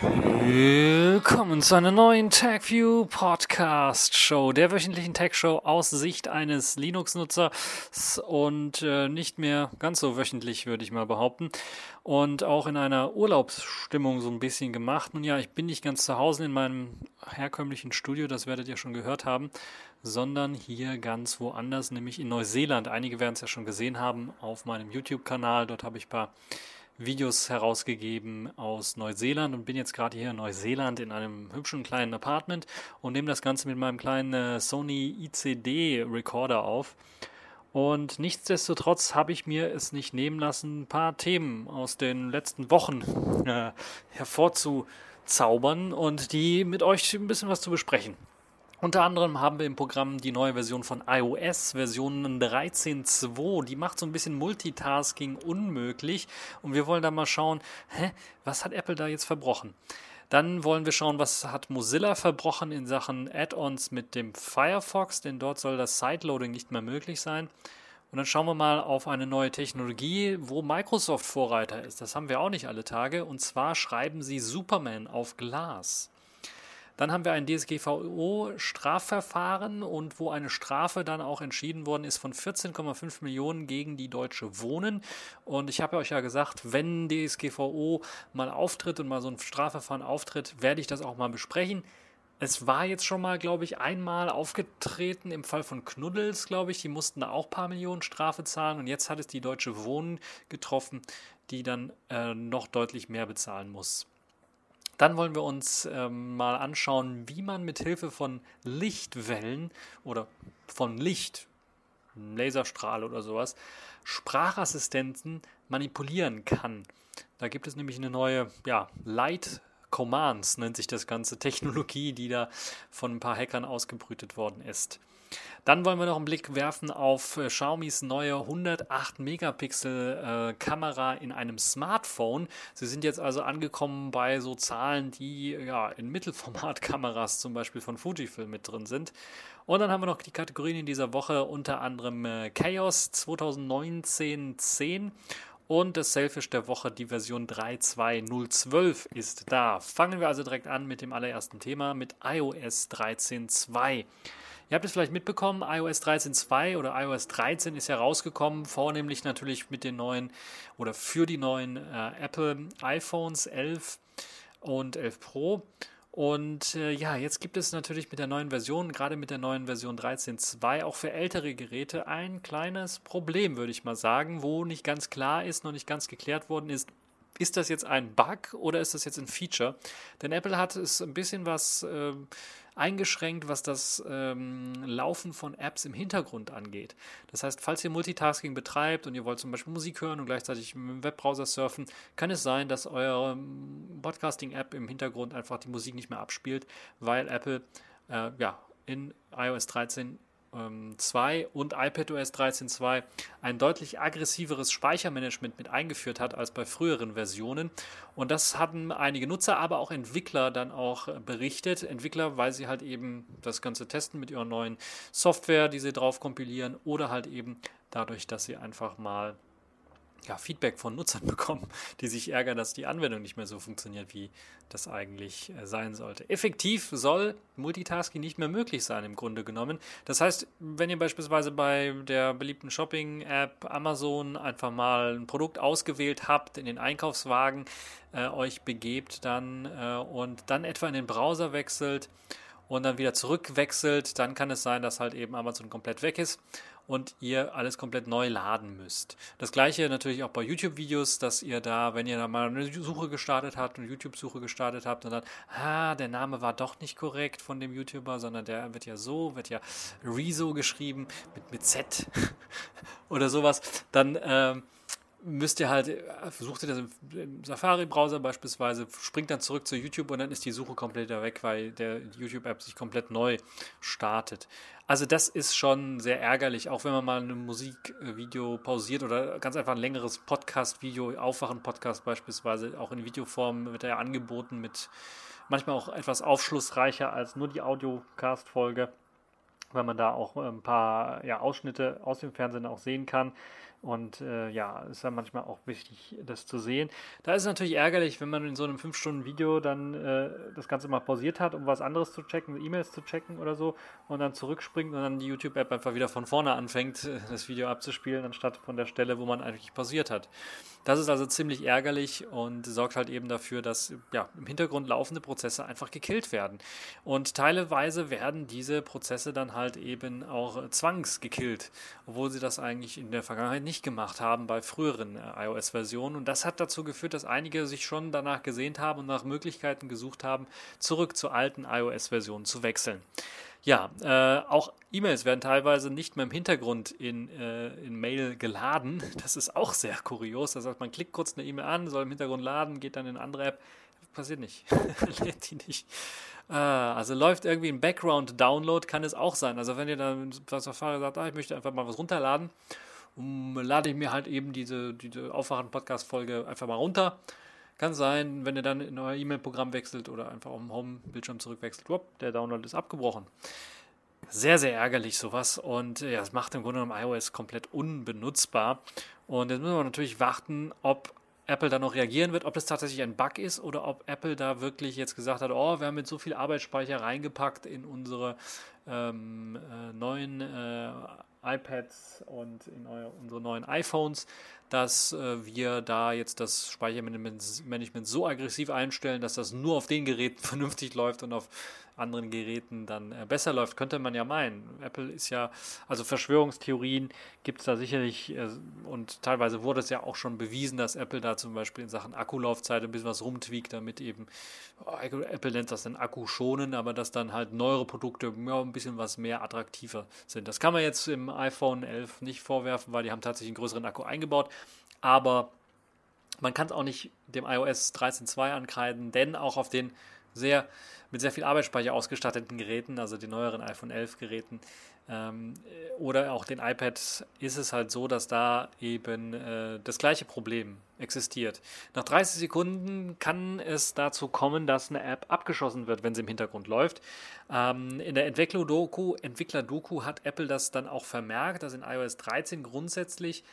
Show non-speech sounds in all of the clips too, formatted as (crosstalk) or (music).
Willkommen zu einer neuen TechView Podcast Show, der wöchentlichen Tech Show aus Sicht eines Linux-Nutzers und äh, nicht mehr ganz so wöchentlich, würde ich mal behaupten. Und auch in einer Urlaubsstimmung so ein bisschen gemacht. Nun ja, ich bin nicht ganz zu Hause in meinem herkömmlichen Studio, das werdet ihr schon gehört haben, sondern hier ganz woanders, nämlich in Neuseeland. Einige werden es ja schon gesehen haben auf meinem YouTube-Kanal. Dort habe ich ein paar Videos herausgegeben aus Neuseeland und bin jetzt gerade hier in Neuseeland in einem hübschen kleinen Apartment und nehme das Ganze mit meinem kleinen äh, Sony ICD Recorder auf. Und nichtsdestotrotz habe ich mir es nicht nehmen lassen, ein paar Themen aus den letzten Wochen äh, hervorzuzaubern und die mit euch ein bisschen was zu besprechen. Unter anderem haben wir im Programm die neue Version von iOS, Version 13.2. Die macht so ein bisschen Multitasking unmöglich. Und wir wollen da mal schauen, hä, was hat Apple da jetzt verbrochen? Dann wollen wir schauen, was hat Mozilla verbrochen in Sachen Add-ons mit dem Firefox, denn dort soll das Sideloading nicht mehr möglich sein. Und dann schauen wir mal auf eine neue Technologie, wo Microsoft Vorreiter ist. Das haben wir auch nicht alle Tage. Und zwar schreiben sie Superman auf Glas. Dann haben wir ein DSGVO-Strafverfahren und wo eine Strafe dann auch entschieden worden ist von 14,5 Millionen gegen die Deutsche Wohnen. Und ich habe euch ja gesagt, wenn DSGVO mal auftritt und mal so ein Strafverfahren auftritt, werde ich das auch mal besprechen. Es war jetzt schon mal, glaube ich, einmal aufgetreten im Fall von Knuddels, glaube ich. Die mussten da auch ein paar Millionen Strafe zahlen und jetzt hat es die Deutsche Wohnen getroffen, die dann äh, noch deutlich mehr bezahlen muss. Dann wollen wir uns ähm, mal anschauen, wie man mit Hilfe von Lichtwellen oder von Licht, Laserstrahl oder sowas, Sprachassistenten manipulieren kann. Da gibt es nämlich eine neue ja, Light Commands, nennt sich das ganze Technologie, die da von ein paar Hackern ausgebrütet worden ist. Dann wollen wir noch einen Blick werfen auf äh, Xiaomis neue 108 Megapixel äh, Kamera in einem Smartphone. Sie sind jetzt also angekommen bei so Zahlen, die ja in Mittelformatkameras zum Beispiel von Fujifilm mit drin sind. Und dann haben wir noch die Kategorien in dieser Woche, unter anderem äh, Chaos 2019 10 und das Selfish der Woche, die Version 3.2.012 ist da. Fangen wir also direkt an mit dem allerersten Thema, mit iOS 13.2. Ihr habt es vielleicht mitbekommen, iOS 13.2 oder iOS 13 ist herausgekommen, vornehmlich natürlich mit den neuen oder für die neuen äh, Apple iPhones 11 und 11 Pro. Und äh, ja, jetzt gibt es natürlich mit der neuen Version, gerade mit der neuen Version 13.2, auch für ältere Geräte ein kleines Problem, würde ich mal sagen, wo nicht ganz klar ist, noch nicht ganz geklärt worden ist, ist das jetzt ein Bug oder ist das jetzt ein Feature? Denn Apple hat es ein bisschen was äh, eingeschränkt, was das ähm, Laufen von Apps im Hintergrund angeht. Das heißt, falls ihr Multitasking betreibt und ihr wollt zum Beispiel Musik hören und gleichzeitig im Webbrowser surfen, kann es sein, dass eure ähm, Podcasting-App im Hintergrund einfach die Musik nicht mehr abspielt, weil Apple äh, ja, in iOS 13 2 ähm, und iPadOS 13.2 ein deutlich aggressiveres Speichermanagement mit eingeführt hat als bei früheren Versionen. Und das hatten einige Nutzer, aber auch Entwickler dann auch berichtet. Entwickler, weil sie halt eben das Ganze testen mit ihrer neuen Software, die sie drauf kompilieren oder halt eben dadurch, dass sie einfach mal ja, Feedback von Nutzern (laughs) bekommen, die sich ärgern, dass die Anwendung nicht mehr so funktioniert, wie das eigentlich äh, sein sollte. Effektiv soll Multitasking nicht mehr möglich sein, im Grunde genommen. Das heißt, wenn ihr beispielsweise bei der beliebten Shopping-App Amazon einfach mal ein Produkt ausgewählt habt, in den Einkaufswagen äh, euch begebt dann äh, und dann etwa in den Browser wechselt und dann wieder zurückwechselt, dann kann es sein, dass halt eben Amazon komplett weg ist und ihr alles komplett neu laden müsst. Das gleiche natürlich auch bei YouTube-Videos, dass ihr da, wenn ihr da mal eine Suche gestartet habt, eine YouTube-Suche gestartet habt und dann, ah, der Name war doch nicht korrekt von dem YouTuber, sondern der wird ja so, wird ja Rezo geschrieben mit, mit Z (laughs) oder sowas, dann ähm, müsst ihr halt, versucht ihr das im Safari-Browser beispielsweise, springt dann zurück zu YouTube und dann ist die Suche komplett weg, weil der YouTube-App sich komplett neu startet. Also das ist schon sehr ärgerlich, auch wenn man mal ein Musikvideo pausiert oder ganz einfach ein längeres Podcast-Video, Aufwachen-Podcast beispielsweise, auch in Videoform wird er ja angeboten mit manchmal auch etwas aufschlussreicher als nur die Audiocast-Folge. weil man da auch ein paar ja, Ausschnitte aus dem Fernsehen auch sehen kann. Und äh, ja, ist ja manchmal auch wichtig, das zu sehen. Da ist es natürlich ärgerlich, wenn man in so einem 5-Stunden-Video dann äh, das Ganze mal pausiert hat, um was anderes zu checken, E-Mails zu checken oder so, und dann zurückspringt und dann die YouTube-App einfach wieder von vorne anfängt, äh, das Video abzuspielen, anstatt von der Stelle, wo man eigentlich pausiert hat. Das ist also ziemlich ärgerlich und sorgt halt eben dafür, dass ja, im Hintergrund laufende Prozesse einfach gekillt werden. Und teilweise werden diese Prozesse dann halt eben auch zwangsgekillt, obwohl sie das eigentlich in der Vergangenheit nicht gemacht haben bei früheren äh, iOS-Versionen. Und das hat dazu geführt, dass einige sich schon danach gesehnt haben und nach Möglichkeiten gesucht haben, zurück zur alten iOS-Version zu wechseln. Ja, äh, auch E-Mails werden teilweise nicht mehr im Hintergrund in, äh, in Mail geladen. (laughs) Das ist auch sehr kurios. Das heißt, man klickt kurz eine E-Mail an, soll im Hintergrund laden, geht dann in eine andere App. Passiert nicht. (laughs) Lädt die nicht. Äh, also läuft irgendwie ein Background-Download, kann es auch sein. Also wenn ihr dann was Fahrer sagt, ah, ich möchte einfach mal was runterladen, lade ich mir halt eben diese, diese Aufwachen-Podcast-Folge einfach mal runter kann sein, wenn ihr dann in euer E-Mail-Programm wechselt oder einfach auf dem Home-Bildschirm zurückwechselt, whoop, der Download ist abgebrochen. Sehr, sehr ärgerlich sowas und ja, es macht im Grunde genommen iOS komplett unbenutzbar. Und jetzt müssen wir natürlich warten, ob Apple da noch reagieren wird, ob das tatsächlich ein Bug ist oder ob Apple da wirklich jetzt gesagt hat, oh, wir haben jetzt so viel Arbeitsspeicher reingepackt in unsere ähm, äh, neuen äh, iPads und in eure, unsere neuen iPhones, dass äh, wir da jetzt das Speichermanagement so aggressiv einstellen, dass das nur auf den Geräten (laughs) vernünftig läuft und auf anderen Geräten dann äh, besser läuft, könnte man ja meinen. Apple ist ja, also Verschwörungstheorien gibt es da sicherlich äh, und teilweise wurde es ja auch schon bewiesen, dass Apple da zum Beispiel in Sachen Akkulaufzeit ein bisschen was rumtweakt, damit eben, oh, Apple nennt das dann Akku schonen, aber dass dann halt neuere Produkte ja, ein bisschen was mehr attraktiver sind. Das kann man jetzt im iPhone 11 nicht vorwerfen, weil die haben tatsächlich einen größeren Akku eingebaut, aber man kann es auch nicht dem iOS 13.2 ankreiden, denn auch auf den sehr mit sehr viel Arbeitsspeicher ausgestatteten Geräten, also den neueren iPhone 11 Geräten ähm, oder auch den iPads, ist es halt so, dass da eben äh, das gleiche Problem existiert. Nach 30 Sekunden kann es dazu kommen, dass eine App abgeschossen wird, wenn sie im Hintergrund läuft. Ähm, in der Entwickler-Doku Entwickler hat Apple das dann auch vermerkt, dass in iOS 13 grundsätzlich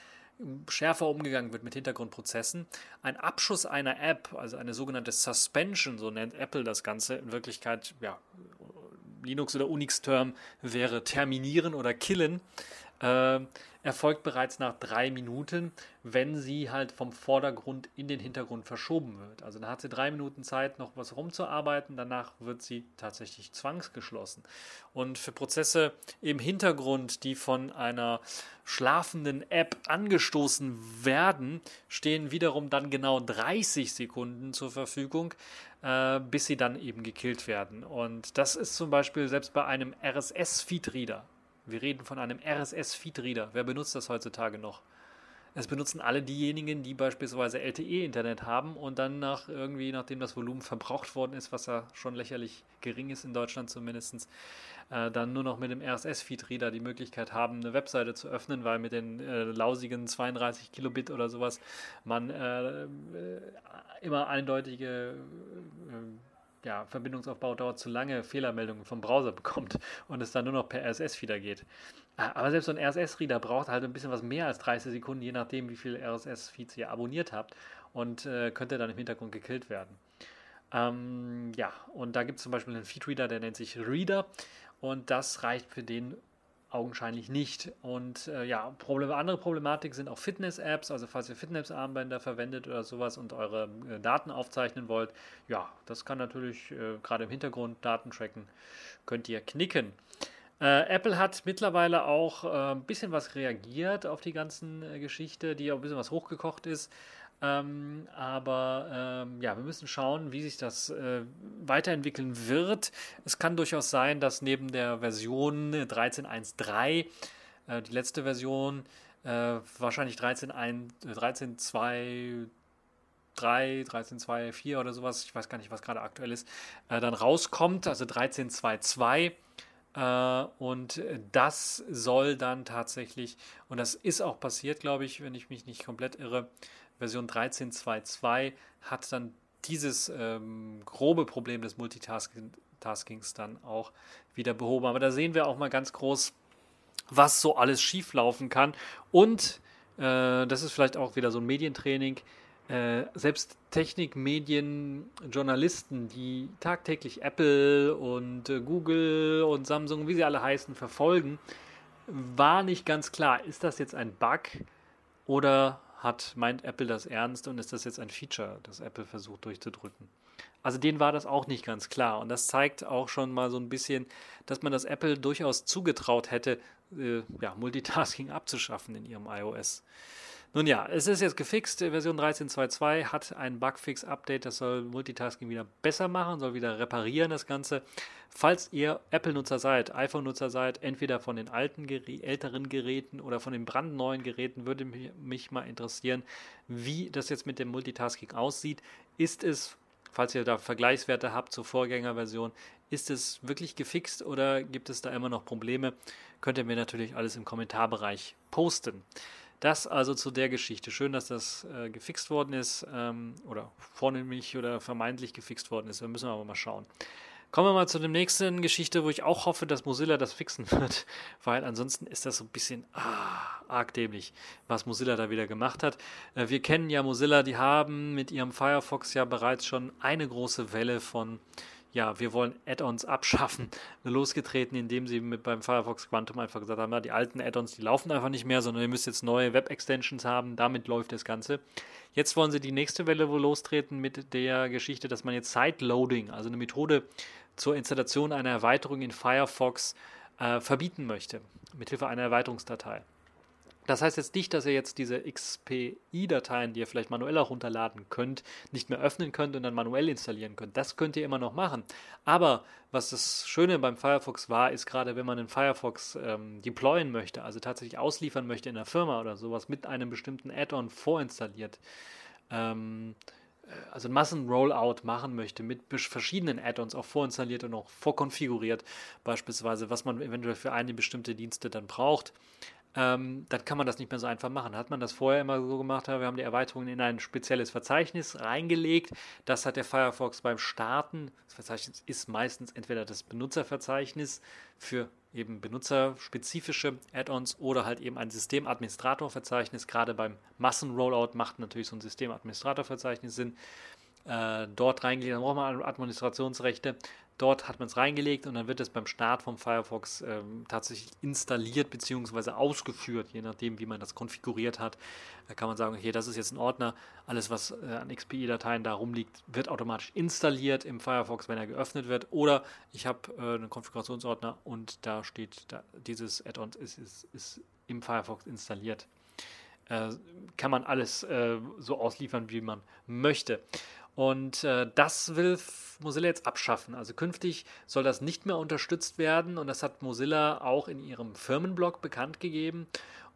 schärfer umgegangen wird mit Hintergrundprozessen. Ein Abschuss einer App, also eine sogenannte Suspension, so nennt Apple das Ganze, in Wirklichkeit, ja, Linux- oder Unix-Term wäre terminieren oder killen. Äh, erfolgt bereits nach drei Minuten, wenn sie halt vom Vordergrund in den Hintergrund verschoben wird. Also dann hat sie drei Minuten Zeit, noch was rumzuarbeiten, danach wird sie tatsächlich zwangsgeschlossen. Und für Prozesse im Hintergrund, die von einer schlafenden App angestoßen werden, stehen wiederum dann genau 30 Sekunden zur Verfügung, äh, bis sie dann eben gekillt werden. Und das ist zum Beispiel selbst bei einem RSS-Feedreader wir reden von einem RSS-Feedreader. Wer benutzt das heutzutage noch? Es benutzen alle diejenigen, die beispielsweise LTE-Internet haben und dann nach irgendwie, nachdem das Volumen verbraucht worden ist, was ja schon lächerlich gering ist in Deutschland zumindest, äh, dann nur noch mit dem RSS-Feed-Reader die Möglichkeit haben, eine Webseite zu öffnen, weil mit den äh, lausigen 32 Kilobit oder sowas man äh, äh immer eindeutige äh, ja, Verbindungsaufbau dauert zu lange, Fehlermeldungen vom Browser bekommt und es dann nur noch per RSS wieder geht. Ah, aber selbst so ein RSS-Reader braucht halt ein bisschen was mehr als 30 Sekunden, je nachdem, wie viele RSS-Feeds ihr abonniert habt und äh, könnte dann im Hintergrund gekillt werden. Ähm, ja, und da gibt es zum Beispiel einen Feedreader, der nennt sich Reader und das reicht für den augenscheinlich nicht. Und äh, ja, Problem, andere Problematik sind auch Fitness-Apps. Also falls ihr Fitness-Armbänder verwendet oder sowas und eure äh, Daten aufzeichnen wollt, ja, das kann natürlich äh, gerade im Hintergrund Daten tracken, könnt ihr knicken. Äh, Apple hat mittlerweile auch äh, ein bisschen was reagiert auf die ganzen äh, Geschichte, die auch ein bisschen was hochgekocht ist. Ähm, aber ähm, ja, wir müssen schauen, wie sich das äh, weiterentwickeln wird. Es kann durchaus sein, dass neben der Version 13.1.3, äh, die letzte Version, äh, wahrscheinlich 13.2. 13, 3, 13.2.4 oder sowas, ich weiß gar nicht, was gerade aktuell ist, äh, dann rauskommt, also 13.2.2. Äh, und das soll dann tatsächlich, und das ist auch passiert, glaube ich, wenn ich mich nicht komplett irre, Version 13.2.2 hat dann dieses ähm, grobe Problem des Multitasking Multitaskings dann auch wieder behoben. Aber da sehen wir auch mal ganz groß, was so alles schieflaufen kann. Und äh, das ist vielleicht auch wieder so ein Medientraining. Äh, selbst Technik, Medien, Journalisten, die tagtäglich Apple und äh, Google und Samsung, wie sie alle heißen, verfolgen, war nicht ganz klar, ist das jetzt ein Bug oder hat, meint Apple das ernst und ist das jetzt ein Feature, das Apple versucht durchzudrücken? Also denen war das auch nicht ganz klar. Und das zeigt auch schon mal so ein bisschen, dass man das Apple durchaus zugetraut hätte, äh, ja, Multitasking abzuschaffen in ihrem iOS. Nun ja, es ist jetzt gefixt. Version 13.2.2 hat ein Bugfix-Update, das soll Multitasking wieder besser machen, soll wieder reparieren das Ganze. Falls ihr Apple-Nutzer seid, iPhone-Nutzer seid, entweder von den alten, älteren Geräten oder von den brandneuen Geräten, würde mich, mal interessieren, wie das jetzt mit dem Multitasking aussieht. Ist es falls ihr da Vergleichswerte habt zur Vorgängerversion, ist es wirklich gefixt oder gibt es da immer noch Probleme? Könnt ihr mir natürlich alles im Kommentarbereich posten. Das also zu der Geschichte. Schön, dass das äh, gefixt worden ist ähm, oder vornehmlich oder vermeintlich gefixt worden ist. Da müssen wir aber mal schauen. Kommen wir mal zu der nächsten Geschichte, wo ich auch hoffe, dass Mozilla das fixen (laughs) wird, weil ansonsten ist das so ein bisschen ah, arg dämlich, was Mozilla da wieder gemacht hat. Äh, wir kennen ja Mozilla, die haben mit ihrem Firefox ja bereits schon eine große Welle von ja, wir wollen Add-ons abschaffen, (laughs) losgetreten, indem sie mit beim Firefox Quantum einfach gesagt haben, ja, die alten Add-ons, die laufen einfach nicht mehr, sondern ihr müsst jetzt neue Web-Extensions haben, damit läuft das Ganze. Jetzt wollen sie die nächste Welle wohl lostreten mit der Geschichte, dass man jetzt Side-Loading, also eine Methode zur Installation einer Erweiterung in Firefox äh, verbieten möchte, mithilfe einer Erweiterungsdatei. Das heißt jetzt nicht, dass ihr jetzt diese XPI-Dateien, die ihr vielleicht manuell runterladen könnt, nicht mehr öffnen könnt und dann manuell installieren könnt. Das könnt ihr immer noch machen. Aber was das Schöne beim Firefox war, ist gerade, wenn man einen Firefox ähm, deployen möchte, also tatsächlich ausliefern möchte in der Firma oder sowas mit einem bestimmten Add-on vorinstalliert, ähm, äh, also ein Massen-Rollout machen möchte mit verschiedenen Add-ons auch vorinstalliert und auch vorkonfiguriert, beispielsweise, was man eventuell für eine bestimmte Dienste dann braucht, ähm, dann kann man das nicht mehr so einfach machen. Hat man das vorher immer so gemacht, wir haben die Erweiterungen in ein spezielles Verzeichnis reingelegt. Das hat der Firefox beim Starten. Das Verzeichnis ist meistens entweder das Benutzerverzeichnis für eben benutzerspezifische Add-ons oder halt eben ein Systemadministratorverzeichnis. Gerade beim Massen-Rollout macht natürlich so ein Systemadministratorverzeichnis Sinn. Äh, dort reingelegt, dann braucht man Administrationsrechte. Dort hat man es reingelegt und dann wird es beim Start vom Firefox ähm, tatsächlich installiert bzw. ausgeführt, je nachdem, wie man das konfiguriert hat. Da kann man sagen, okay, das ist jetzt ein Ordner, alles, was äh, an XPI-Dateien da rumliegt, wird automatisch installiert im Firefox, wenn er geöffnet wird. Oder ich habe äh, einen Konfigurationsordner und da steht, da, dieses Add-on ist, ist, ist im Firefox installiert. Äh, kann man alles äh, so ausliefern, wie man möchte. Und äh, das will Mozilla jetzt abschaffen. Also künftig soll das nicht mehr unterstützt werden und das hat Mozilla auch in ihrem Firmenblog bekannt gegeben.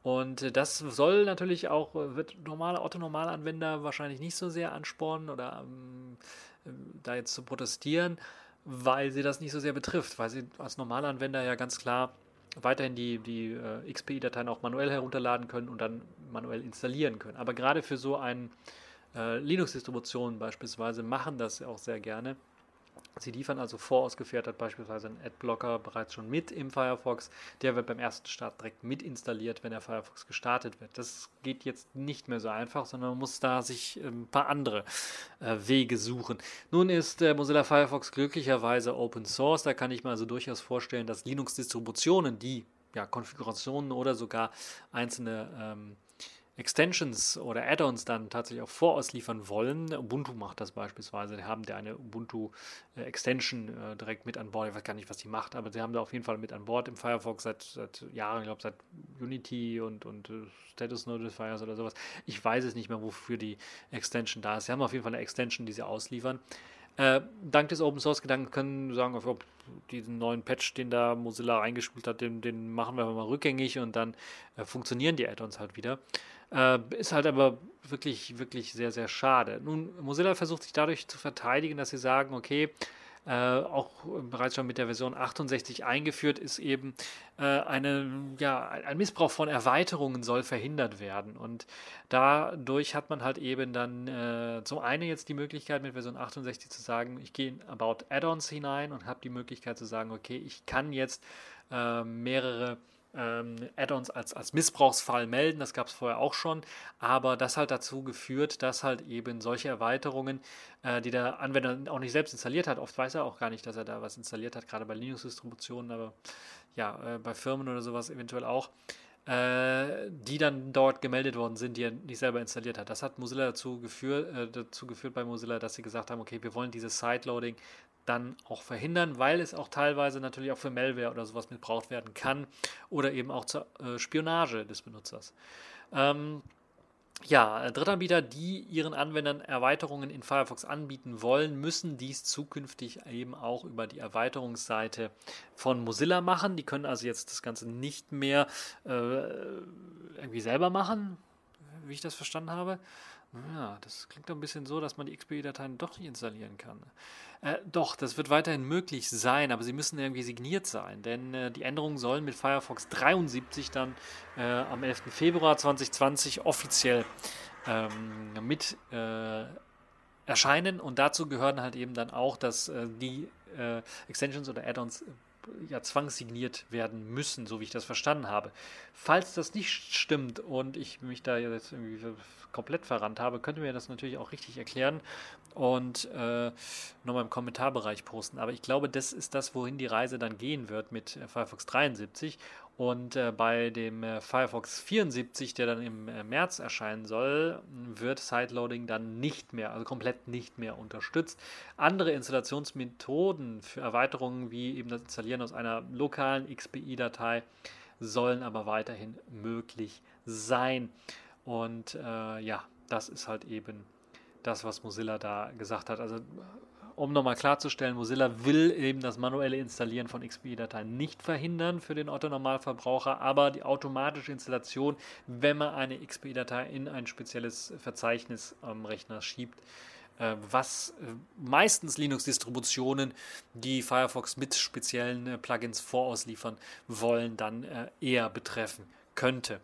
Und äh, das soll natürlich auch, äh, wird normale Otto-Normalanwender wahrscheinlich nicht so sehr anspornen oder ähm, äh, da jetzt zu protestieren, weil sie das nicht so sehr betrifft, weil sie als Normalanwender ja ganz klar weiterhin die, die äh, XPI-Dateien auch manuell herunterladen können und dann manuell installieren können. Aber gerade für so einen äh, Linux-Distributionen beispielsweise machen das auch sehr gerne. Sie liefern also vorausgefertigt beispielsweise einen Adblocker bereits schon mit im Firefox. Der wird beim ersten Start direkt mit installiert, wenn der Firefox gestartet wird. Das geht jetzt nicht mehr so einfach, sondern man muss da sich ein paar andere äh, Wege suchen. Nun ist äh, Mozilla Firefox glücklicherweise Open Source. Da kann ich mir also durchaus vorstellen, dass Linux-Distributionen, die ja, Konfigurationen oder sogar einzelne ähm, Extensions oder Add-ons dann tatsächlich auch vorausliefern wollen. Ubuntu macht das beispielsweise. Die haben da eine Ubuntu-Extension äh, direkt mit an Bord. Ich weiß gar nicht, was die macht, aber sie haben da auf jeden Fall mit an Bord im Firefox seit, seit Jahren, ich glaube seit Unity und, und äh, Status Notifiers oder sowas. Ich weiß es nicht mehr, wofür die Extension da ist. Sie haben auf jeden Fall eine Extension, die sie ausliefern. Äh, dank des Open Source Gedanken können sagen, ob diesen neuen Patch, den da Mozilla eingespielt hat, den, den machen wir mal rückgängig und dann äh, funktionieren die Add-ons halt wieder. Äh, ist halt aber wirklich, wirklich sehr, sehr schade. Nun, Mozilla versucht sich dadurch zu verteidigen, dass sie sagen, okay, äh, auch bereits schon mit der Version 68 eingeführt, ist eben äh, eine, ja, ein Missbrauch von Erweiterungen soll verhindert werden. Und dadurch hat man halt eben dann äh, zum einen jetzt die Möglichkeit mit Version 68 zu sagen, ich gehe in About Add-ons hinein und habe die Möglichkeit zu sagen, okay, ich kann jetzt äh, mehrere ähm, Add-ons als, als Missbrauchsfall melden. Das gab es vorher auch schon. Aber das hat dazu geführt, dass halt eben solche Erweiterungen, äh, die der Anwender auch nicht selbst installiert hat, oft weiß er auch gar nicht, dass er da was installiert hat, gerade bei Linux-Distributionen, aber ja, äh, bei Firmen oder sowas eventuell auch, äh, die dann dort gemeldet worden sind, die er nicht selber installiert hat. Das hat Mozilla dazu geführt, äh, dazu geführt bei Mozilla, dass sie gesagt haben, okay, wir wollen dieses Sideloading dann auch verhindern, weil es auch teilweise natürlich auch für Malware oder sowas missbraucht werden kann oder eben auch zur äh, Spionage des Benutzers. Ähm, ja, Drittanbieter, die ihren Anwendern Erweiterungen in Firefox anbieten wollen, müssen dies zukünftig eben auch über die Erweiterungsseite von Mozilla machen. Die können also jetzt das Ganze nicht mehr äh, irgendwie selber machen, wie ich das verstanden habe. Ja, das klingt doch ein bisschen so, dass man die XPI-Dateien doch nicht installieren kann. Äh, doch, das wird weiterhin möglich sein, aber sie müssen irgendwie signiert sein, denn äh, die Änderungen sollen mit Firefox 73 dann äh, am 11. Februar 2020 offiziell ähm, mit äh, erscheinen und dazu gehören halt eben dann auch, dass äh, die äh, Extensions oder Add-ons ja, zwangssigniert werden müssen, so wie ich das verstanden habe. Falls das nicht stimmt und ich mich da jetzt irgendwie komplett verrannt habe, könnt ihr mir das natürlich auch richtig erklären und äh, nochmal im Kommentarbereich posten. Aber ich glaube, das ist das, wohin die Reise dann gehen wird mit äh, Firefox 73. Und äh, bei dem äh, Firefox 74, der dann im äh, März erscheinen soll, wird Sideloading dann nicht mehr, also komplett nicht mehr unterstützt. Andere Installationsmethoden für Erweiterungen wie eben das Installieren aus einer lokalen XPI-Datei sollen aber weiterhin möglich sein. Und äh, ja, das ist halt eben das, was Mozilla da gesagt hat. Also um nochmal klarzustellen, Mozilla will eben das manuelle Installieren von XPI-Dateien nicht verhindern für den Otto-Normalverbraucher, aber die automatische Installation, wenn man eine XPI-Datei in ein spezielles Verzeichnis am Rechner schiebt, äh, was äh, meistens Linux-Distributionen, die Firefox mit speziellen äh, Plugins vorausliefern wollen, dann eher betreffen könnte.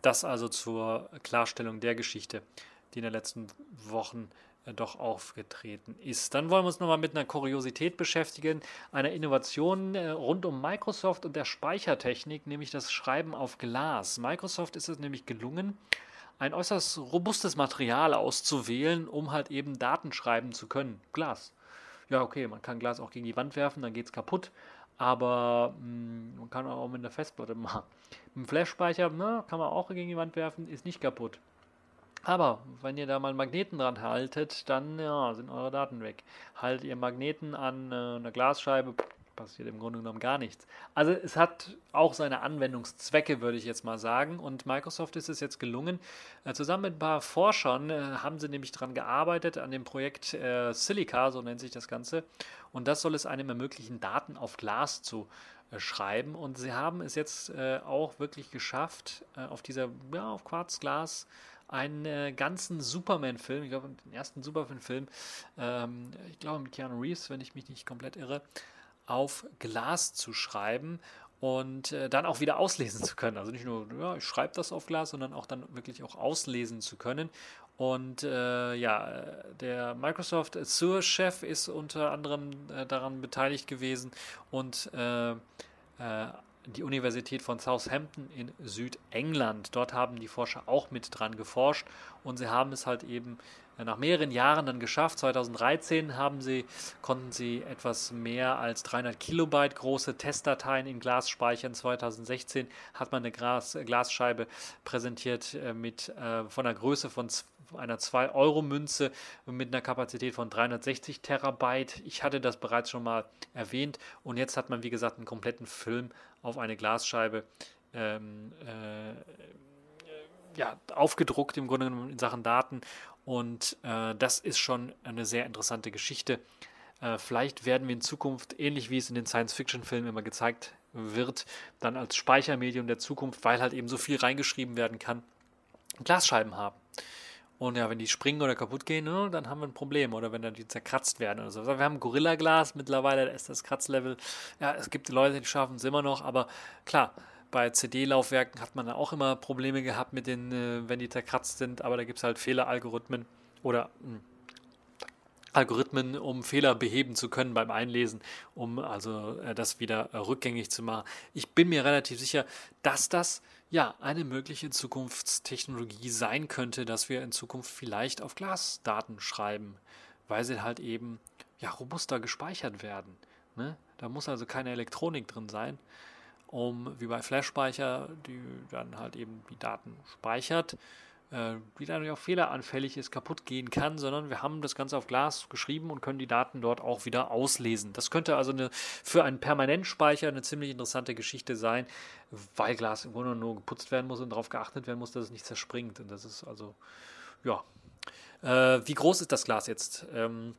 Das also zur Klarstellung der Geschichte, die in den letzten Wochen doch aufgetreten ist. Dann wollen wir uns nochmal mit einer Kuriosität beschäftigen, einer Innovation äh, rund um Microsoft und der Speichertechnik, nämlich das Schreiben auf Glas. Microsoft ist es nämlich gelungen, ein äußerst robustes Material auszuwählen, um halt eben Daten schreiben zu können. Glas. Ja, okay, man kann Glas auch gegen die Wand werfen, dann geht es kaputt aber mh, hm, man kann auch mit der Festplatte (laughs) machen. Mit dem Flash-Speicher ne, kann man auch gegen die Wand werfen, ist nicht kaputt. Aber wenn ihr da mal Magneten dran haltet, dann ja, sind eure Daten weg. Haltet ihr Magneten an äh, einer Glasscheibe, passiert im Grunde genommen gar nichts. Also es hat auch seine Anwendungszwecke, würde ich jetzt mal sagen. Und Microsoft ist es jetzt gelungen. Äh, zusammen mit ein paar Forschern äh, haben sie nämlich daran gearbeitet, an dem Projekt äh, Silica, so nennt sich das Ganze. Und das soll es einem ermöglichen, Daten auf Glas zu äh, schreiben. Und sie haben es jetzt äh, auch wirklich geschafft, auf dieser, ja, auf Quarzglas einen ganzen Superman-Film, ich glaube, den ersten Superman-Film, ähm, ich glaube mit Keanu Reeves, wenn ich mich nicht komplett irre, auf Glas zu schreiben und äh, dann auch wieder auslesen zu können. Also nicht nur, ja, ich schreibe das auf Glas, sondern auch dann wirklich auch auslesen zu können. Und äh, ja, der Microsoft Azure-Chef ist unter anderem äh, daran beteiligt gewesen und äh, äh, die Universität von Southampton in Südengland. Dort haben die Forscher auch mit dran geforscht und sie haben es halt eben nach mehreren Jahren dann geschafft. 2013 haben sie, konnten sie etwas mehr als 300 Kilobyte große Testdateien in Glas speichern. 2016 hat man eine Glas, Glasscheibe präsentiert äh, mit, äh, von einer Größe von einer 2-Euro-Münze mit einer Kapazität von 360 Terabyte. Ich hatte das bereits schon mal erwähnt und jetzt hat man, wie gesagt, einen kompletten Film auf eine Glasscheibe ähm, äh, ja, aufgedruckt im Grunde genommen in Sachen Daten und äh, das ist schon eine sehr interessante Geschichte. Äh, vielleicht werden wir in Zukunft, ähnlich wie es in den Science-Fiction-Filmen immer gezeigt wird, dann als Speichermedium der Zukunft, weil halt eben so viel reingeschrieben werden kann, Glasscheiben haben. Und ja, wenn die springen oder kaputt gehen, ne, dann haben wir ein Problem. Oder wenn dann die zerkratzt werden oder so. Wir haben Gorilla-Glas mittlerweile, da ist das Kratzlevel. Ja, es gibt Leute, die schaffen es immer noch, aber klar, bei CD-Laufwerken hat man da auch immer Probleme gehabt mit den, äh, wenn die zerkratzt sind, aber da gibt es halt Fehleralgorithmen oder mh, hm, Algorithmen, um Fehler beheben zu können beim Einlesen, um also äh, das wieder äh, rückgängig zu machen. Ich bin mir relativ sicher, dass das ja eine mögliche Zukunftstechnologie sein könnte, dass wir in Zukunft vielleicht auf Glasdaten schreiben, weil sie halt eben ja robuster gespeichert werden. Ne? Da muss also keine Elektronik drin sein um wie bei Flash-Speicher, die dann halt eben die Daten speichert, die dann auch fehleranfällig ist, kaputt gehen kann, sondern wir haben das Ganze auf Glas geschrieben und können die Daten dort auch wieder auslesen. Das könnte also eine, für einen Permanentspeicher eine ziemlich interessante Geschichte sein, weil Glas im Grunde nur geputzt werden muss und darauf geachtet werden muss, dass es nicht zerspringt. Und das ist also, ja. Äh, wie groß ist das Glas jetzt? Ähm,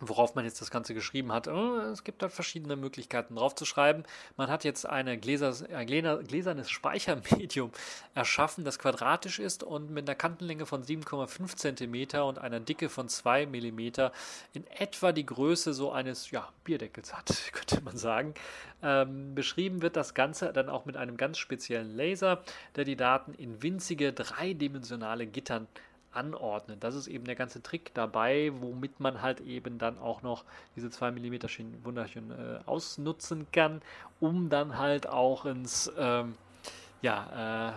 worauf man jetzt das Ganze geschrieben hat. Oh, es gibt da verschiedene Möglichkeiten drauf zu schreiben. Man hat jetzt eine Gläser, ein gläsernes Speichermedium (laughs) erschaffen, das quadratisch ist und mit einer Kantenlänge von 7,5 cm und einer Dicke von 2 mm in etwa die Größe so eines ja, Bierdeckels hat, (laughs) könnte man sagen. Ähm, beschrieben wird das Ganze dann auch mit einem ganz speziellen Laser, der die Daten in winzige dreidimensionale Gittern anordnen. Das ist eben der ganze Trick dabei, womit man halt eben dann auch noch diese 2 mm wunderschön äh, ausnutzen kann, um dann halt auch ins ähm, ja, äh,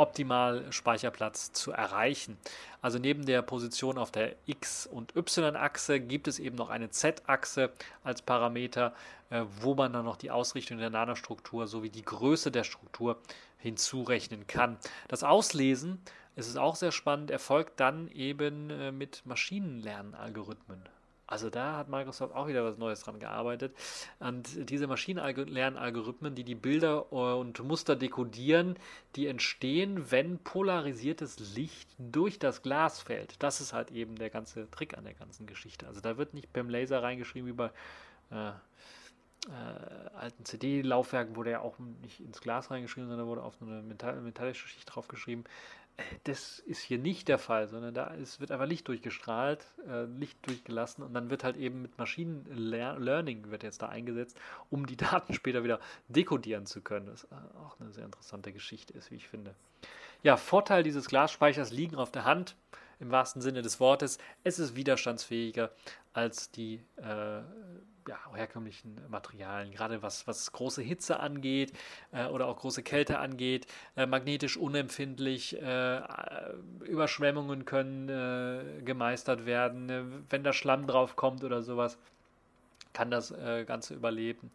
optimal Speicherplatz zu erreichen. Also neben der Position auf der X- und Y-Achse gibt es eben noch eine Z-Achse als Parameter, äh, wo man dann noch die Ausrichtung der Nanostruktur sowie die Größe der Struktur hinzurechnen kann. Das Auslesen es ist auch sehr spannend, erfolgt dann eben äh, mit Maschinenlernalgorithmen. Also da hat Microsoft auch wieder was Neues dran gearbeitet. Und diese Maschinenlernalgorithmen, die die Bilder äh, und Muster dekodieren, die entstehen, wenn polarisiertes Licht durch das Glas fällt. Das ist halt eben der ganze Trick an der ganzen Geschichte. Also da wird nicht beim Laser reingeschrieben wie bei äh, äh, alten CD-Laufwerken, wurde ja auch nicht ins Glas reingeschrieben, sondern wurde auf eine Metall metallische Schicht draufgeschrieben das ist hier nicht der Fall, sondern da ist, wird einfach Licht durchgestrahlt, äh, Licht durchgelassen und dann wird halt eben mit Maschinen-Learning wird jetzt da eingesetzt, um die (laughs) Daten später wieder dekodieren zu können. Das ist auch eine sehr interessante Geschichte ist, wie ich finde. Ja, Vorteil dieses Glasspeichers liegen auf der Hand, im wahrsten Sinne des Wortes. Es ist widerstandsfähiger als die äh, ja, herkömmlichen Materialien, gerade was, was große Hitze angeht äh, oder auch große Kälte angeht, äh, magnetisch unempfindlich, äh, Überschwemmungen können äh, gemeistert werden, äh, wenn da Schlamm drauf kommt oder sowas, kann das äh, Ganze überleben.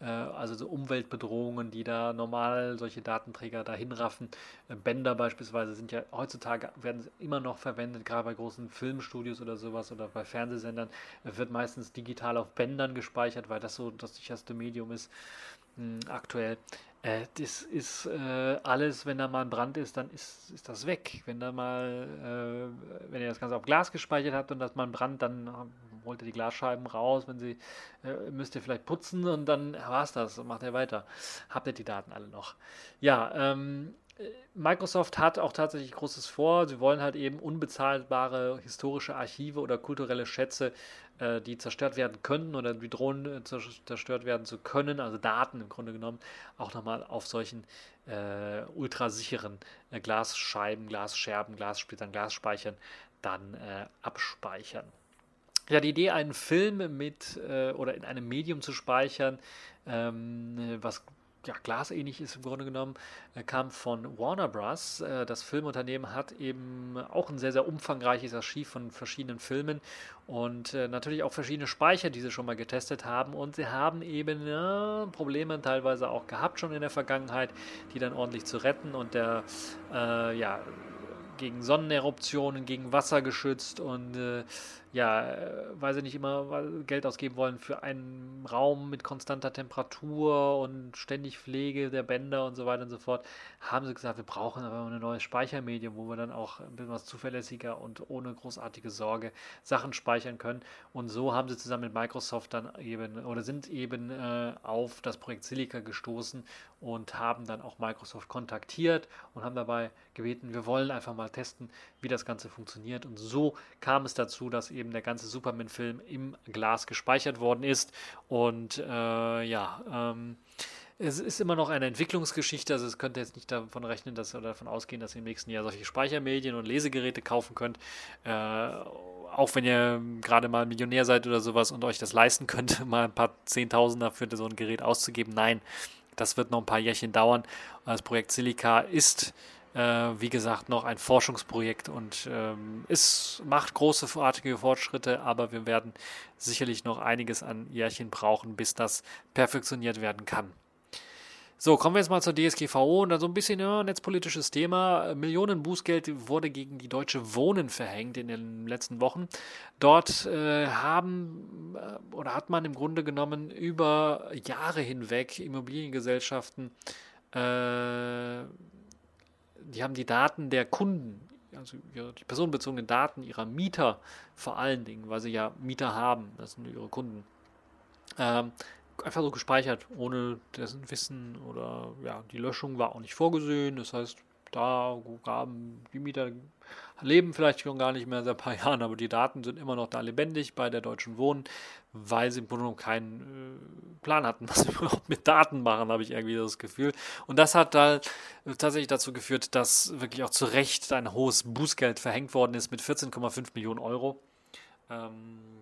Äh, also so Umweltbedrohungen, die da normal solche Datenträger dahin raffen. Äh, Bänder beispielsweise sind ja heutzutage werden immer noch verwendet, gerade bei großen Filmstudios oder sowas oder bei Fernsehsendern äh, wird meistens digital auf Bändern gespeichert, weil das so das sicherste Medium ist mh, hm, aktuell. Äh, das ist äh, alles, wenn da mal ein Brand ist, dann ist, ist das weg. Wenn da mal, äh, wenn ihr das Ganze auf Glas gespeichert habt und das mal ein Brand, dann holt ihr die Glasscheiben raus, wenn sie, äh, müsst ihr vielleicht putzen und dann war es das, macht er weiter. Habt ihr die Daten alle noch. Ja, ähm, Microsoft hat auch tatsächlich Großes vor. Sie wollen halt eben unbezahlbare historische Archive oder kulturelle Schätze, äh, die zerstört werden können oder die drohen äh, zerstört werden zu können, also Daten im Grunde genommen, auch nochmal auf solchen äh, ultrasicheren äh, Glasscheiben, Glasscherben, Glassplittern, Glasspeichern dann äh, abspeichern. Ja, die Idee, einen Film mit äh, oder in einem Medium zu speichern, ähm, was ja, glasähnlich ist im Grunde genommen, äh, kam von Warner Bros. Äh, das Filmunternehmen hat eben auch ein sehr, sehr umfangreiches Archiv von verschiedenen Filmen und äh, natürlich auch verschiedene Speicher, die sie schon mal getestet haben. Und sie haben eben ja, Probleme teilweise auch gehabt schon in der Vergangenheit, die dann ordentlich zu retten und der, äh, ja, gegen Sonneneruptionen, gegen Wasser geschützt und äh, ja, äh, weil sie nicht immer Geld ausgeben wollen für einen Raum mit konstanter Temperatur und ständig Pflege der Bänder und so weiter und so fort, haben sie gesagt, wir brauchen aber ein neues Speichermedium, wo wir dann auch ein bisschen was zuverlässiger und ohne großartige Sorge Sachen speichern können. Und so haben sie zusammen mit Microsoft dann eben oder sind eben äh, auf das Projekt Silica gestoßen und haben dann auch Microsoft kontaktiert und haben dabei gebeten, wir wollen einfach mal testen, wie das Ganze funktioniert. Und so kam es dazu, dass eben der ganze Superman-Film im Glas gespeichert worden ist. Und äh, ja, ähm, es ist immer noch eine Entwicklungsgeschichte, also es könnte jetzt nicht davon rechnen, dass oder davon ausgehen, dass ihr im nächsten Jahr solche Speichermedien und Lesegeräte kaufen könnt. Äh, auch wenn ihr gerade mal Millionär seid oder sowas und euch das leisten könnt, (laughs) mal ein paar Zehntausender für so ein Gerät auszugeben. Nein, das wird noch ein paar Jährchen dauern. Das Projekt Silica ist, wie gesagt, noch ein Forschungsprojekt und ähm, es macht großartige Fortschritte, aber wir werden sicherlich noch einiges an Jährchen brauchen, bis das perfektioniert werden kann. So, kommen wir jetzt mal zur DSGVO und dann so ein bisschen ja, netzpolitisches Thema. Millionen Bußgeld wurde gegen die Deutsche Wohnen verhängt in den letzten Wochen. Dort äh, haben äh, oder hat man im Grunde genommen über Jahre hinweg Immobiliengesellschaften, äh, die haben die Daten der Kunden, also die personenbezogenen Daten ihrer Mieter vor allen Dingen, weil sie ja Mieter haben, das sind ihre Kunden, ähm, einfach so gespeichert, ohne dessen Wissen oder ja, die Löschung war auch nicht vorgesehen. Das heißt, da gaben die Mieter leben vielleicht schon gar nicht mehr seit ein paar (laughs) Jahren, aber die Daten sind immer noch da lebendig bei der Deutschen Wohnen, weil sie im Grunde genommen keinen äh, Plan hatten, (laughs) was sie überhaupt mit Daten machen, habe ich irgendwie das Gefühl. Und das hat da tatsächlich dazu geführt, dass wirklich auch zu Recht ein hohes Bußgeld verhängt worden ist mit 14,5 Millionen Euro. Ähm,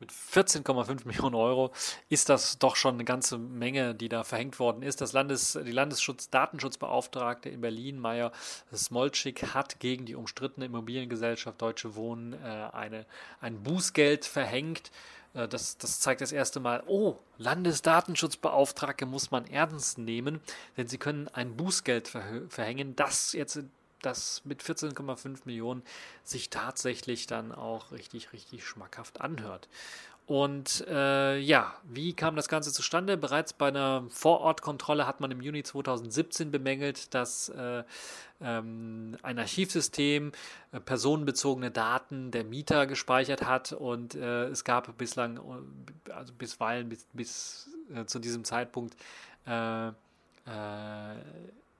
mit 14,5 Millionen Euro ist das doch schon eine ganze Menge, die da verhängt worden ist. Das Landes, die Landesschutz-Datenschutzbeauftragte in Berlin, Meier Smolczyk, hat gegen die umstrittene Immobiliengesellschaft Deutsche Wohnen äh, eine, ein Bußgeld verhängt. Äh, das, das zeigt das erste Mal, oh, Landesdatenschutzbeauftragte muss man ernst nehmen, denn sie können ein Bußgeld verhängen, das jetzt das mit 14,5 Millionen sich tatsächlich dann auch richtig, richtig schmackhaft anhört. Und äh, ja, wie kam das Ganze zustande? Bereits bei einer Vorortkontrolle hat man im Juni 2017 bemängelt, dass äh, ähm, ein Archivsystem äh, personenbezogene Daten der Mieter gespeichert hat und äh, es gab bislang, äh, also bisweilen bis, bis äh, zu diesem Zeitpunkt,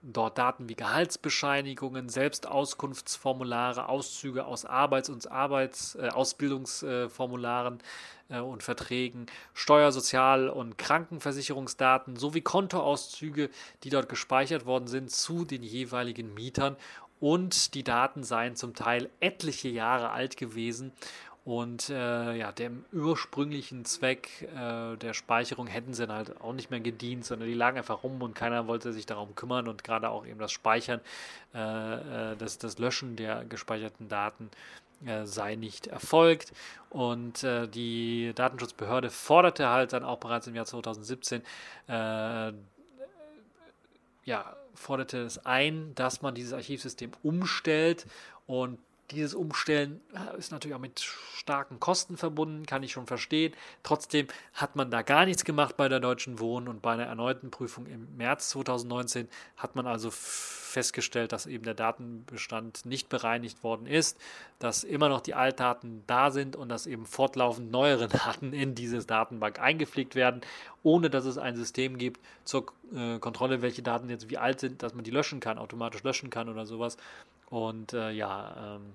dort Daten wie Gehaltsbescheinigungen, Selbstauskunftsformulare, Auszüge aus Arbeits- und Arbeits-, äh, Ausbildungsformularen äh, und Verträgen, Steuer-, Sozial- und Krankenversicherungsdaten sowie Kontoauszüge, die dort gespeichert worden sind, zu den jeweiligen Mietern. Und die Daten seien zum Teil etliche Jahre alt gewesen und äh, ja, dem ursprünglichen Zweck äh, der Speicherung hätten sie dann halt auch nicht mehr gedient, sondern die lagen einfach rum und keiner wollte sich darum kümmern und gerade auch eben das Speichern, äh, äh das, das Löschen der gespeicherten Daten äh, sei nicht erfolgt. Und äh, die Datenschutzbehörde forderte halt dann auch bereits im Jahr 2017 ja, forderte es ein, dass man dieses Archivsystem umstellt und dieses Umstellen ist natürlich auch mit starken Kosten verbunden, kann ich schon verstehen. Trotzdem hat man da gar nichts gemacht bei der Deutschen Wohnen und bei einer erneuten Prüfung im März 2019 hat man also festgestellt, dass eben der Datenbestand nicht bereinigt worden ist, dass immer noch die Altdaten da sind und dass eben fortlaufend neuere (laughs) Daten in diese Datenbank eingepflegt werden, ohne dass es ein System gibt zur äh, Kontrolle, welche Daten jetzt wie alt sind, dass man die löschen kann, automatisch löschen kann oder sowas. Und äh, ja, ähm,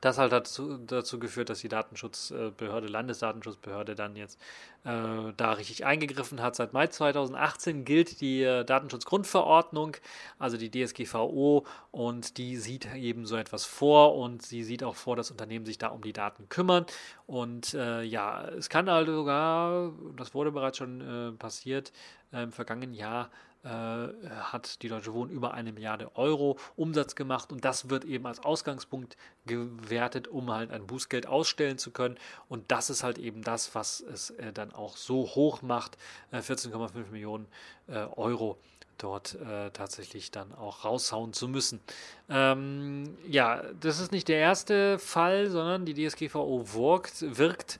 das halt dazu, dazu geführt, dass die Datenschutzbehörde, Landesdatenschutzbehörde dann jetzt äh, da richtig eingegriffen hat. Seit Mai 2018 gilt die äh, Datenschutzgrundverordnung, also die DSGVO, und die sieht eben so etwas vor und sie sieht auch vor, dass Unternehmen sich da um die Daten kümmern. Und äh, ja, es kann also sogar, das wurde bereits schon äh, passiert, äh, im vergangenen Jahr, äh, hat die Deutsche Wohnen über eine Milliarde Euro Umsatz gemacht und das wird eben als Ausgangspunkt gewertet, um halt ein Bußgeld ausstellen zu können und das ist halt eben das, was es äh, dann auch so hoch macht, äh, 14,5 Millionen äh, Euro dort äh, tatsächlich dann auch raushauen zu müssen. Ähm, ja, das ist nicht der erste Fall, sondern die DSGVO wirkt, wirkt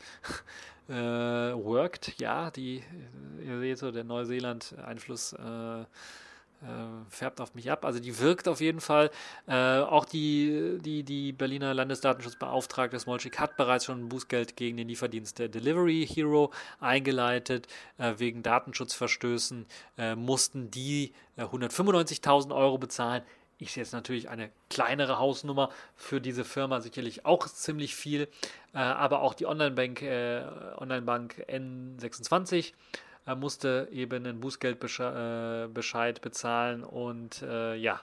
äh, worked, ja, die, ihr seht so, der Neuseeland-Einfluss äh, äh, färbt auf mich ab. Also die wirkt auf jeden Fall. Äh, auch die, die, die Berliner Landesdatenschutzbeauftragte Smolczyk hat bereits schon ein Bußgeld gegen den Lieferdienst der Delivery Hero eingeleitet. Äh, wegen Datenschutzverstößen äh, mussten die 195.000 äh, Euro bezahlen. Ist jetzt natürlich eine kleinere Hausnummer für diese Firma sicherlich auch ziemlich viel. Äh, aber auch die Online-Bank Online N26 er musste eben einen Bußgeldbescheid äh, bezahlen und äh, ja,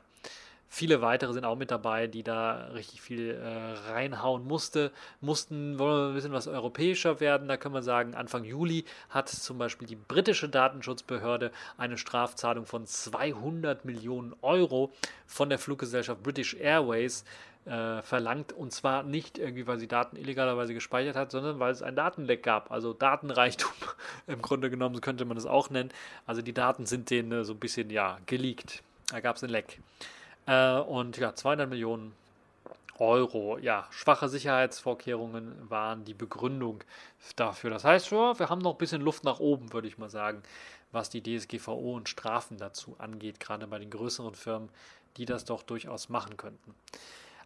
viele weitere sind auch mit dabei, die da richtig viel äh, reinhauen musste, mussten, wollen wir ein bisschen was europäischer werden, da können wir sagen, Anfang Juli hat zum Beispiel die britische Datenschutzbehörde eine Strafzahlung von 200 Millionen Euro von der Fluggesellschaft British Airways äh, verlangt und zwar nicht irgendwie, weil sie Daten illegalerweise gespeichert hat, sondern weil es ein Datenleck gab, also Datenreichtum (laughs) im Grunde genommen könnte man es auch nennen. Also die Daten sind denen äh, so ein bisschen ja geleakt. Da gab es ein Leck. Äh, und ja, 200 Millionen Euro. Ja, schwache Sicherheitsvorkehrungen waren die Begründung dafür. Das heißt, ja, wir haben noch ein bisschen Luft nach oben, würde ich mal sagen, was die DSGVO und Strafen dazu angeht, gerade bei den größeren Firmen, die das doch durchaus machen könnten.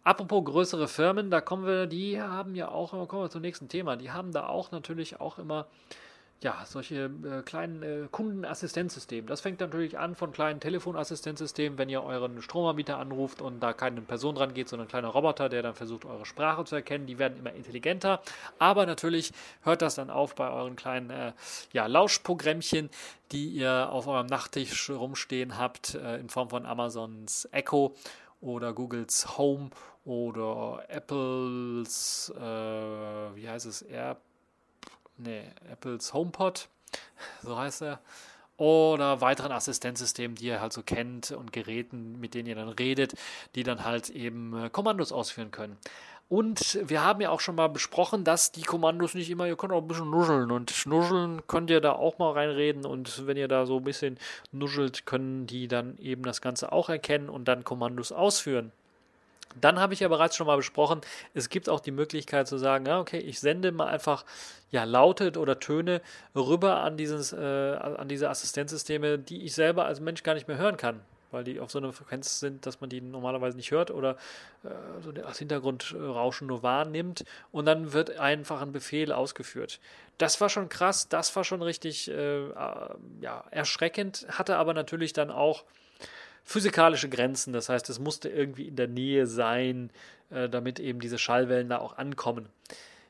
Apropos größere Firmen, da kommen wir, die haben ja auch, kommen wir zum nächsten Thema, die haben da auch natürlich auch immer ja, solche äh, kleinen äh, Kundenassistenzsysteme. Das fängt natürlich an von kleinen Telefonassistenzsystemen, wenn ihr euren Stromanbieter anruft und da keine Person dran geht, sondern ein kleiner Roboter, der dann versucht, eure Sprache zu erkennen. Die werden immer intelligenter. Aber natürlich hört das dann auf bei euren kleinen äh, ja, Lauschprogrammchen, die ihr auf eurem Nachttisch rumstehen habt, äh, in Form von Amazons Echo oder Googles Home oder Apples, äh, wie heißt es, Air, nee, Apples HomePod, (laughs) so heißt er, oder weiteren Assistenzsystemen, die ihr halt so kennt und Geräten, mit denen ihr dann redet, die dann halt eben äh, Kommandos ausführen können. Und wir haben ja auch schon mal besprochen, dass die Kommandos nicht immer, ihr könnt auch ein bisschen nuscheln und nuscheln könnt ihr da auch mal reinreden und wenn ihr da so ein bisschen nuschelt, können die dann eben das Ganze auch erkennen und dann Kommandos ausführen. Dann habe ich ja bereits schon mal besprochen, es gibt auch die Möglichkeit zu sagen, ja, okay, ich sende mal einfach ja, Laute oder Töne rüber an, dieses, äh, an diese Assistenzsysteme, die ich selber als Mensch gar nicht mehr hören kann weil die auf so einer Frequenz sind, dass man die normalerweise nicht hört oder äh, so das Hintergrundrauschen nur wahrnimmt und dann wird einfach ein Befehl ausgeführt. Das war schon krass, das war schon richtig äh, äh, ja, erschreckend, hatte aber natürlich dann auch physikalische Grenzen, das heißt, es musste irgendwie in der Nähe sein, äh, damit eben diese Schallwellen da auch ankommen.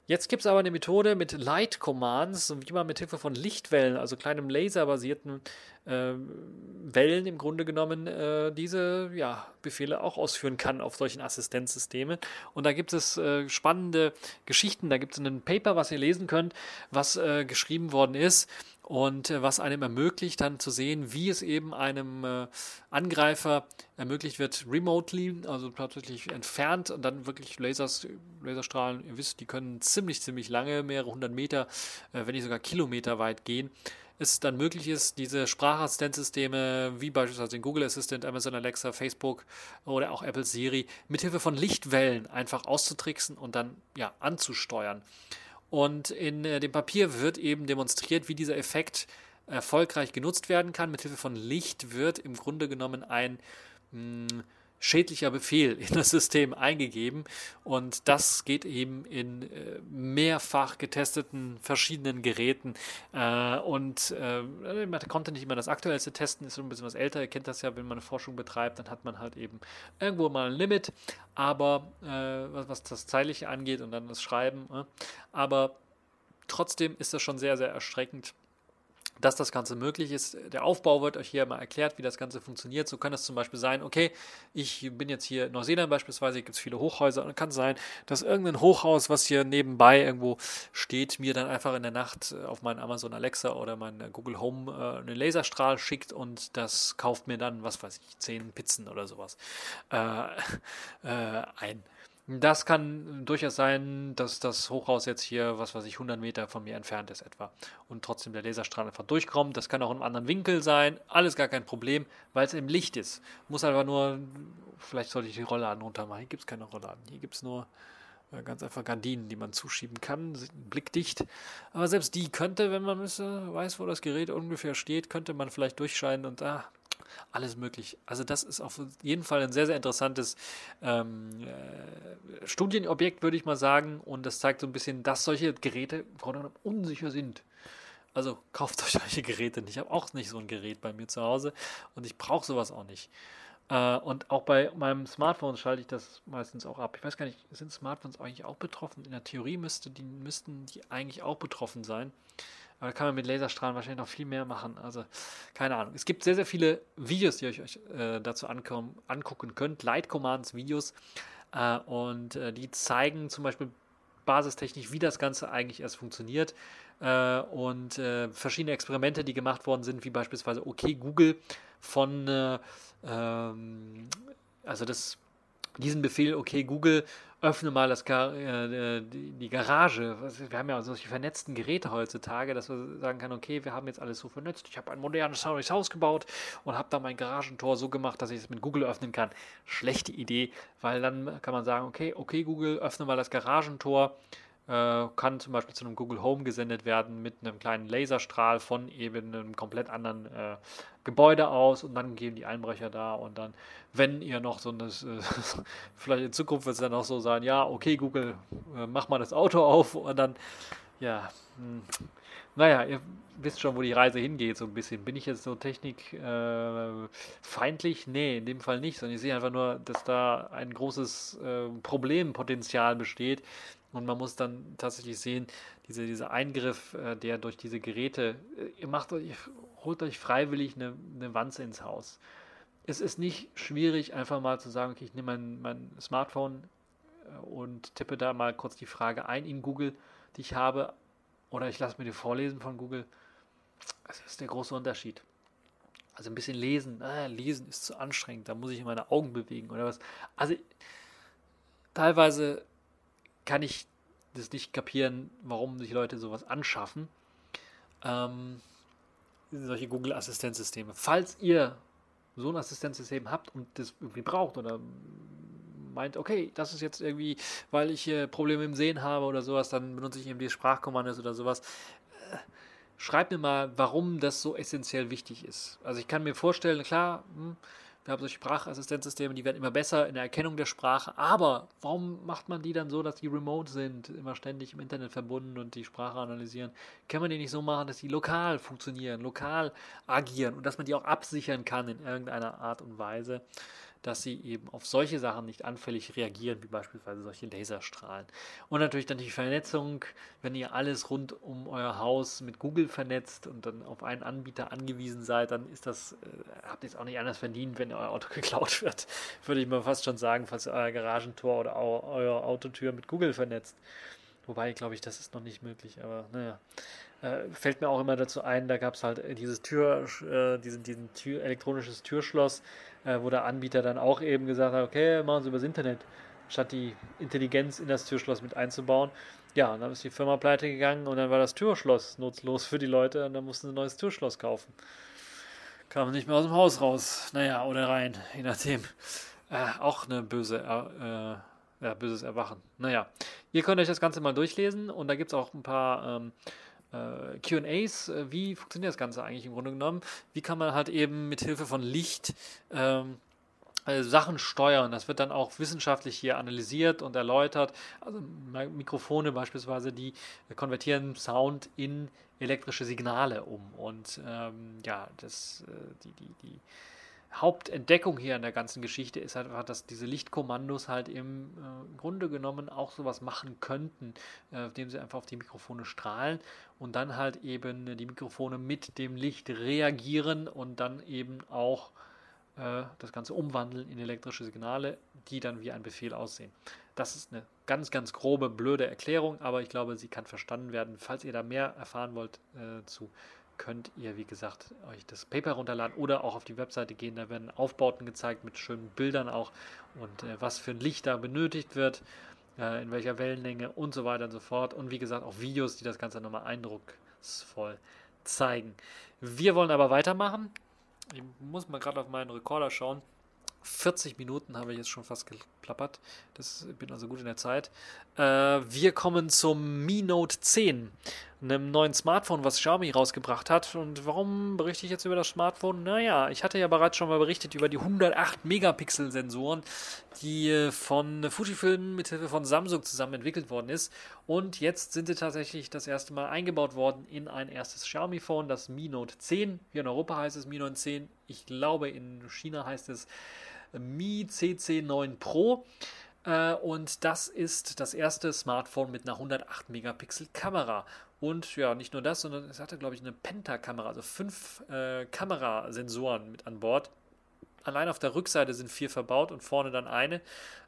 Jetzt gibt es aber eine Methode mit Light Commands, wie man mit Hilfe von Lichtwellen, also kleinem laserbasierten Wellen im Grunde genommen, äh, diese ja, Befehle auch ausführen kann auf solchen Assistenzsystemen. Und da gibt es äh, spannende Geschichten. Da gibt es ein Paper, was ihr lesen könnt, was äh, geschrieben worden ist und äh, was einem ermöglicht, dann zu sehen, wie es eben einem äh, Angreifer ermöglicht wird, remotely, also tatsächlich entfernt und dann wirklich Lasers, Laserstrahlen, ihr wisst, die können ziemlich, ziemlich lange, mehrere hundert Meter, äh, wenn nicht sogar Kilometer weit gehen, es dann möglich ist, diese Sprachassistenzsysteme wie beispielsweise den Google Assistant, Amazon Alexa, Facebook oder auch Apple Siri mithilfe von Lichtwellen einfach auszutricksen und dann ja anzusteuern. Und in äh, dem Papier wird eben demonstriert, wie dieser Effekt erfolgreich genutzt werden kann. Mithilfe von Licht wird im Grunde genommen ein mh, hm, schädlicher Befehl in das System eingegeben. Und das geht eben in äh, mehrfach getesteten verschiedenen Geräten. Äh, und äh, man konnte nicht immer das aktuellste testen, ist so ein bisschen was älter, ihr kennt das ja, wenn man Forschung betreibt, dann hat man halt eben irgendwo mal ein Limit, aber was, das Zeitliche angeht und dann das Schreiben, äh, aber trotzdem ist das schon sehr, sehr erschreckend dass das Ganze möglich ist. Der Aufbau wird euch hier mal erklärt, wie das Ganze funktioniert. So kann es zum Beispiel sein, okay, ich bin jetzt hier in Neuseeland beispielsweise, gibt es viele Hochhäuser und kann sein, dass irgendein Hochhaus, was hier nebenbei irgendwo steht, mir dann einfach in der Nacht äh, auf meinen Amazon Alexa oder meinen Google Home äh, einen Laserstrahl schickt und das kauft mir dann, was weiß ich, zehn Pizzen oder sowas äh, (laughs) äh, ein. Das kann durchaus sein, dass das Hochhaus jetzt hier, was weiß ich, 100 Meter von mir entfernt ist etwa und trotzdem der Laserstrahl einfach durchkommt. Das kann auch in einem anderen Winkel sein. Alles gar kein Problem, weil es im Licht ist. Muss einfach nur, vielleicht sollte ich die Rollladen runter machen. Hier gibt es keine Rollladen. Hier gibt es nur äh, ganz einfach Gardinen, die man zuschieben kann, blickdicht. Aber selbst die könnte, wenn man müsste, weiß, wo das Gerät ungefähr steht, könnte man vielleicht durchscheinen und ah, alles möglich. Also das ist auf jeden Fall ein sehr, sehr interessantes ähm, äh, Studienobjekt, würde ich mal sagen. Und das zeigt so ein bisschen, dass solche Geräte unsicher sind. Also kauft (laughs) euch solche Geräte nicht. Ich habe auch nicht so ein Gerät bei mir zu Hause und ich brauche sowas auch nicht. Äh, und auch bei meinem Smartphone schalte ich das meistens auch ab. Ich weiß gar nicht, sind Smartphones eigentlich auch betroffen? In der Theorie müsste die, müssten die eigentlich auch betroffen sein. Aber da kann man mit Laserstrahlen wahrscheinlich noch viel mehr machen. Also, keine Ahnung. Es gibt sehr, sehr viele Videos, die ihr euch äh, dazu angucken könnt. Light Commands Videos. Äh, und äh, die zeigen zum Beispiel basistechnisch, wie das Ganze eigentlich erst funktioniert. Äh, und äh, verschiedene Experimente, die gemacht worden sind, wie beispielsweise OK Google von, äh, ähm, also das, diesen Befehl OK Google öffne mal das Gar äh, die Garage. Wir haben ja solche vernetzten Geräte heutzutage, dass wir sagen können, okay, wir haben jetzt alles so vernetzt. Ich habe ein modernes Haus gebaut und habe da mein Garagentor so gemacht, dass ich es mit Google öffnen kann. Schlechte Idee, weil dann kann man sagen, okay, okay, Google, öffne mal das Garagentor äh, kann zum Beispiel zu einem Google Home gesendet werden mit einem kleinen Laserstrahl von eben einem komplett anderen äh, Gebäude aus und dann gehen die Einbrecher da und dann, wenn ihr noch so ein, äh, (laughs) vielleicht in Zukunft wird es dann auch so sein, ja, okay Google, äh, mach mal das Auto auf und dann, ja, mh, hm, naja, ihr wisst schon, wo die Reise hingeht, so ein bisschen. Bin ich jetzt so technikfeindlich? Äh, nee, in dem Fall nicht, sondern ich sehe einfach nur, dass da ein großes äh, Problempotenzial besteht, und man muss dann tatsächlich sehen, diese, dieser Eingriff, äh, der durch diese Geräte, äh, ihr macht euch, holt euch freiwillig eine, eine Wanze ins Haus. Es ist nicht schwierig, einfach mal zu sagen, okay, ich nehme mein, mein Smartphone äh, und tippe da mal kurz die Frage ein in Google, die ich habe, oder ich lasse mir die vorlesen von Google. Das ist der große Unterschied. Also ein bisschen lesen, ah, lesen ist zu anstrengend, da muss ich meine Augen bewegen oder was. Also teilweise kann ich das nicht kapieren, warum sich Leute sowas anschaffen. Ähm, solche Google-Assistenzsysteme. Falls ihr so ein Assistenzsystem habt und das irgendwie braucht oder meint, okay, das ist jetzt irgendwie, weil ich hier Probleme im Sehen habe oder sowas, dann benutze ich eben die Sprachkommandos oder sowas. Äh, schreibt mir mal, warum das so essentiell wichtig ist. Also ich kann mir vorstellen, klar, hm, wir haben solche Sprachassistenzsysteme, die werden immer besser in der Erkennung der Sprache. Aber warum macht man die dann so, dass die remote sind, immer ständig im Internet verbunden und die Sprache analysieren? Kann man die nicht so machen, dass die lokal funktionieren, lokal agieren und dass man die auch absichern kann in irgendeiner Art und Weise? Dass sie eben auf solche Sachen nicht anfällig reagieren, wie beispielsweise solche Laserstrahlen. Und natürlich dann die Vernetzung, wenn ihr alles rund um euer Haus mit Google vernetzt und dann auf einen Anbieter angewiesen seid, dann ist das, äh, habt ihr es auch nicht anders verdient, wenn euer Auto (laughs) geklaut wird, würde ich mal fast schon sagen, falls euer Garagentor oder eure Autotür mit Google vernetzt. Wobei, glaube ich, das ist noch nicht möglich, aber naja. Äh, fällt mir auch immer dazu ein, da gab es halt dieses Tür, äh, diesen, diesen Tür, elektronisches Türschloss, äh, wo der Anbieter dann auch eben gesagt hat, okay, machen Sie übers Internet, statt die Intelligenz in das Türschloss mit einzubauen. Ja, und dann ist die Firma pleite gegangen und dann war das Türschloss nutzlos für die Leute und dann mussten sie ein neues Türschloss kaufen. Kamen nicht mehr aus dem Haus raus, naja, oder rein, je nachdem. Äh, auch eine böse, äh, ja, böses Erwachen. Naja, ihr könnt euch das Ganze mal durchlesen und da gibt es auch ein paar ähm, äh, QAs, äh, wie funktioniert das Ganze eigentlich im Grunde genommen? Wie kann man halt eben mit Hilfe von Licht ähm, äh, Sachen steuern. Das wird dann auch wissenschaftlich hier analysiert und erläutert. Also Mikrofone beispielsweise, die konvertieren Sound in elektrische Signale um. Und ähm, ja, das, äh, die, die, die Hauptentdeckung hier in der ganzen Geschichte ist halt einfach, dass diese Lichtkommandos halt im äh, Grunde genommen auch sowas machen könnten, äh, indem sie einfach auf die Mikrofone strahlen und dann halt eben die Mikrofone mit dem Licht reagieren und dann eben auch äh, das Ganze umwandeln in elektrische Signale, die dann wie ein Befehl aussehen. Das ist eine ganz, ganz grobe, blöde Erklärung, aber ich glaube, sie kann verstanden werden. Falls ihr da mehr erfahren wollt äh, zu, könnt ihr, wie gesagt, euch das Paper runterladen oder auch auf die Webseite gehen. Da werden Aufbauten gezeigt mit schönen Bildern auch und äh, was für ein Licht da benötigt wird, äh, in welcher Wellenlänge und so weiter und so fort. Und wie gesagt, auch Videos, die das Ganze nochmal eindrucksvoll zeigen. Wir wollen aber weitermachen. Ich muss mal gerade auf meinen Rekorder schauen. 40 Minuten habe ich jetzt schon fast geplappert. Das bin also gut in der Zeit. Äh, wir kommen zum Mi Note 10, einem neuen Smartphone, was Xiaomi rausgebracht hat. Und warum berichte ich jetzt über das Smartphone? Naja, ich hatte ja bereits schon mal berichtet über die 108 Megapixel Sensoren, die äh, von Fujifilm mithilfe von Samsung zusammen entwickelt worden ist. Und jetzt sind sie tatsächlich das erste Mal eingebaut worden in ein erstes Xiaomi Phone, das Mi Note 10. Hier in Europa heißt es Mi Note 10. Ich glaube, in China heißt es Mi CC9 Pro. Äh, und das ist das erste Smartphone mit einer 108 Megapixel Kamera. Und ja, nicht nur das, sondern es hatte, glaube ich, eine Penta-Kamera, also fünf äh, Kamerasensoren mit an Bord. Allein auf der Rückseite sind vier verbaut und vorne dann eine.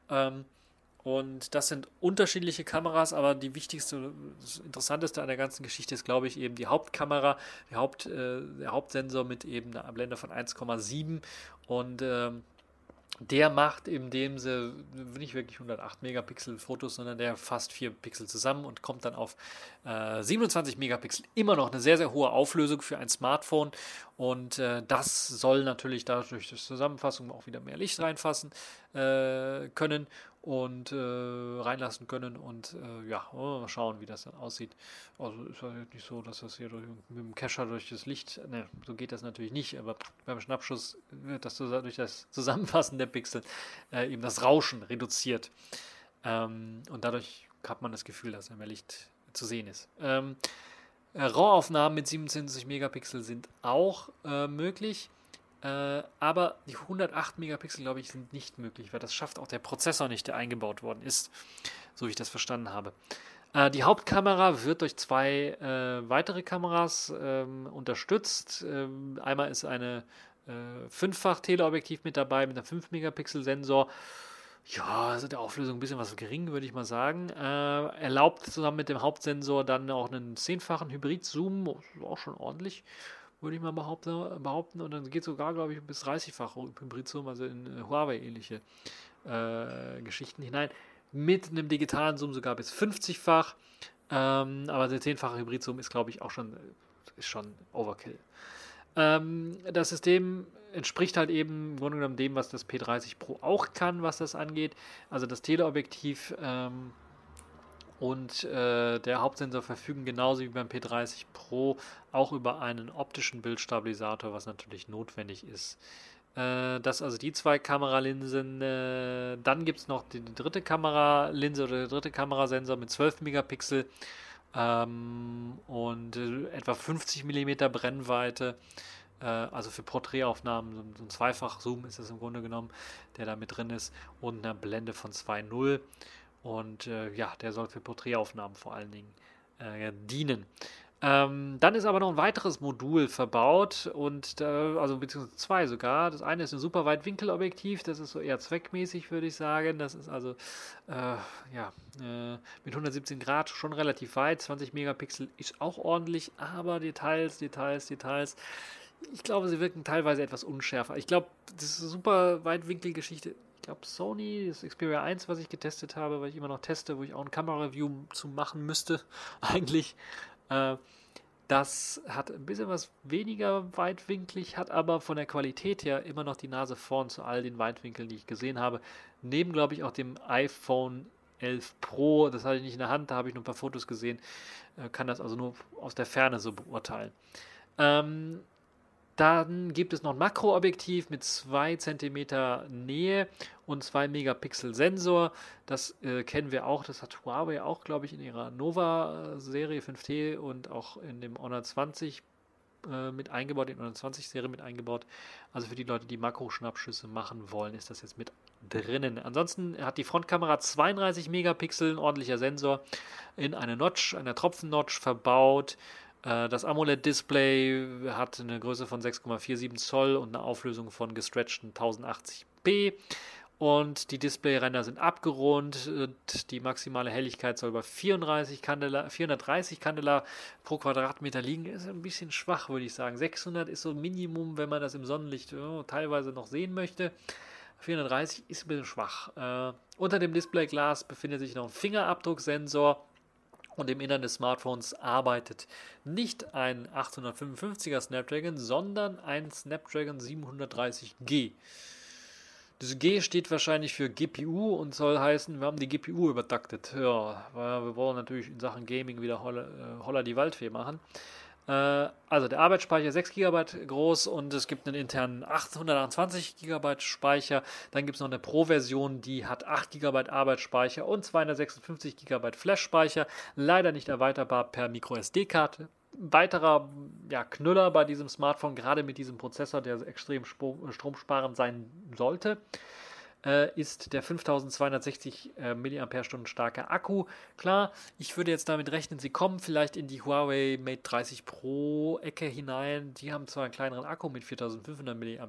Ähm, und das sind unterschiedliche Kameras, aber die wichtigste, das interessanteste an der ganzen Geschichte ist, glaube ich, eben die Hauptkamera, der, Haupt, äh, der Hauptsensor mit eben einer Blende von 1,7 und ähm, der macht in dem Sinne nicht wirklich 108 Megapixel Fotos, sondern der fasst 4 Pixel zusammen und kommt dann auf äh, 27 Megapixel. Immer noch eine sehr, sehr hohe Auflösung für ein Smartphone und äh, das soll natürlich dadurch durch Zusammenfassung auch wieder mehr Licht reinfassen äh, können und äh, reinlassen können und äh, ja, mal schauen, wie das dann aussieht. Also ist ja nicht so, dass das hier durch, mit dem Kescher durch das Licht, ne, so geht das natürlich nicht, aber beim Schnappschuss wird das durch das Zusammenfassen der Pixel äh, eben das Rauschen reduziert. Ähm, und dadurch hat man das Gefühl, dass mehr Licht zu sehen ist. Ähm, äh, RAW-Aufnahmen mit 27 Megapixel sind auch äh, möglich. Äh, aber die 108 Megapixel, glaube ich, sind nicht möglich, weil das schafft auch der Prozessor nicht, der eingebaut worden ist, so wie ich das verstanden habe. Äh, die Hauptkamera wird durch zwei äh, weitere Kameras ähm, unterstützt. Ähm, einmal ist eine äh, Fünffach-Teleobjektiv mit dabei mit einem 5 Megapixel Sensor. Ja, also der Auflösung ein bisschen was gering, würde ich mal sagen. Äh, erlaubt zusammen mit dem Hauptsensor dann auch einen zehnfachen Hybrid-Zoom, auch schon ordentlich würde ich mal behaupten, behaupten. Und dann geht sogar, glaube ich, bis 30-fach Hybrid-Zoom, also in äh, Huawei-ähnliche äh, Geschichten hinein. Mit einem digitalen Zoom sogar bis 50-fach. Ähm, aber der 10-fache Hybrid-Zoom ist, glaube ich, auch schon, ist schon Overkill. Ähm, das System entspricht halt eben im Grunde genommen dem, was das P30 Pro auch kann, was das angeht. Also das Teleobjektiv ähm, und äh, der Hauptsensor verfügen genauso wie beim P30 Pro auch über einen optischen Bildstabilisator, was natürlich notwendig ist. Äh, das also die zwei Kameralinsen. Äh, dann gibt es noch die, dritte Kameralinse oder der dritte Kamerasensor mit 12 Megapixel ähm, und äh, etwa 50 mm Brennweite. Äh, also für Porträtaufnahmen, so ein Zweifach-Zoom ist das im Grunde genommen, der da mit drin ist und eine Blende von 2.0. Und äh, ja, der soll für Porträtaufnahmen vor allen Dingen äh, dienen. Ähm, dann ist aber noch ein weiteres Modul verbaut und äh, also beziehungsweise zwei sogar. Das eine ist ein super Weitwinkelobjektiv, das ist so eher zweckmäßig, würde ich sagen. Das ist also äh, ja äh, mit 117 Grad schon relativ weit. 20 Megapixel ist auch ordentlich, aber Details, Details, Details. Ich glaube, sie wirken teilweise etwas unschärfer. Ich glaube, das ist eine super Weitwinkelgeschichte glaube Sony, das Xperia 1, was ich getestet habe, weil ich immer noch teste, wo ich auch ein Kamera-Review zu machen müsste, (laughs) eigentlich. Äh, das hat ein bisschen was weniger weitwinklig, hat aber von der Qualität her immer noch die Nase vorn zu all den Weitwinkeln, die ich gesehen habe. Neben, glaube ich, auch dem iPhone 11 Pro, das hatte ich nicht in der Hand, da habe ich nur ein paar Fotos gesehen, äh, kann das also nur aus der Ferne so beurteilen. Ähm, dann gibt es noch ein Makroobjektiv mit 2 cm Nähe und 2 Megapixel Sensor. Das äh, kennen wir auch, das hat Huawei auch, glaube ich, in ihrer Nova-Serie 5T und auch in dem Honor 20 äh, mit eingebaut, in Honor 20 Serie mit eingebaut. Also für die Leute, die Makroschnappschüsse machen wollen, ist das jetzt mit drinnen. Ansonsten hat die Frontkamera 32 Megapixel, ein ordentlicher Sensor in eine Notch, einer Tropfen-Notch verbaut. Äh, das AMOLED-Display hat eine Größe von 6,47 Zoll und eine Auflösung von gestretchten 1080p. und die Displayränder sind abgerundet. Die maximale Helligkeit soll bei 34 Kandela, 430 Candela pro Quadratmeter liegen. Ist ein bisschen schwach, würde ich sagen. 600 ist so Minimum, wenn man das im Sonnenlicht oh, teilweise noch sehen möchte. 430 ist ein bisschen schwach. Äh, unter dem Displayglas befindet sich noch ein Fingerabdrucksensor. Und im Innern des Smartphones arbeitet nicht ein 855er Snapdragon, sondern ein Snapdragon 730G. Das G steht wahrscheinlich für GPU und soll heißen, wir haben die GPU übertaktet. Ja, weil wir wollen natürlich in Sachen Gaming wieder holla, äh, holla die Waldfee machen. Äh, also der Arbeitsspeicher 6 GB groß und es gibt einen internen 828 GB Speicher. Dann gibt es noch eine Pro-Version, die hat 8 GB Arbeitsspeicher und 256 GB Flash-Speicher. Leider nicht erweiterbar per MicroSD-Karte. Weiterer ja, Knüller bei diesem Smartphone, gerade mit diesem Prozessor, der extrem stromsparend sein sollte äh, ist der 5260 äh, mAh starke Akku. Klar, ich würde jetzt damit rechnen, sie kommen vielleicht in die Huawei Mate 30 Pro Ecke hinein. Die haben zwar einen kleineren Akku mit 4500 mAh,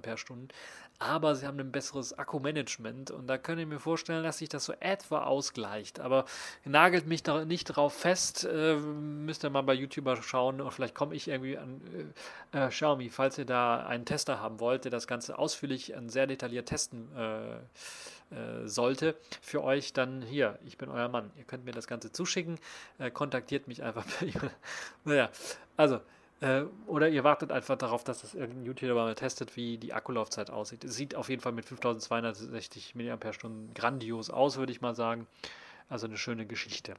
aber sie haben ein besseres Akkumanagement und da könnte ich mir vorstellen, dass sich das so etwa ausgleicht. Aber nagelt mich da nicht drauf fest, äh, müsst ihr mal bei YouTuber schauen und vielleicht komme ich irgendwie an äh, äh, Xiaomi, falls ihr da einen Tester haben wollt, der das Ganze ausführlich und sehr detailliert testen äh, äh, sollte für euch, dann hier, ich bin euer Mann. Ihr könnt mir das Ganze zuschicken, äh, kontaktiert mich einfach (laughs) naja, also äh, oder ihr wartet einfach darauf, dass das irgendein YouTuber mal testet, wie die Akkulaufzeit aussieht. Es sieht auf jeden Fall mit 5260 mAh grandios aus, würde ich mal sagen. Also eine schöne Geschichte.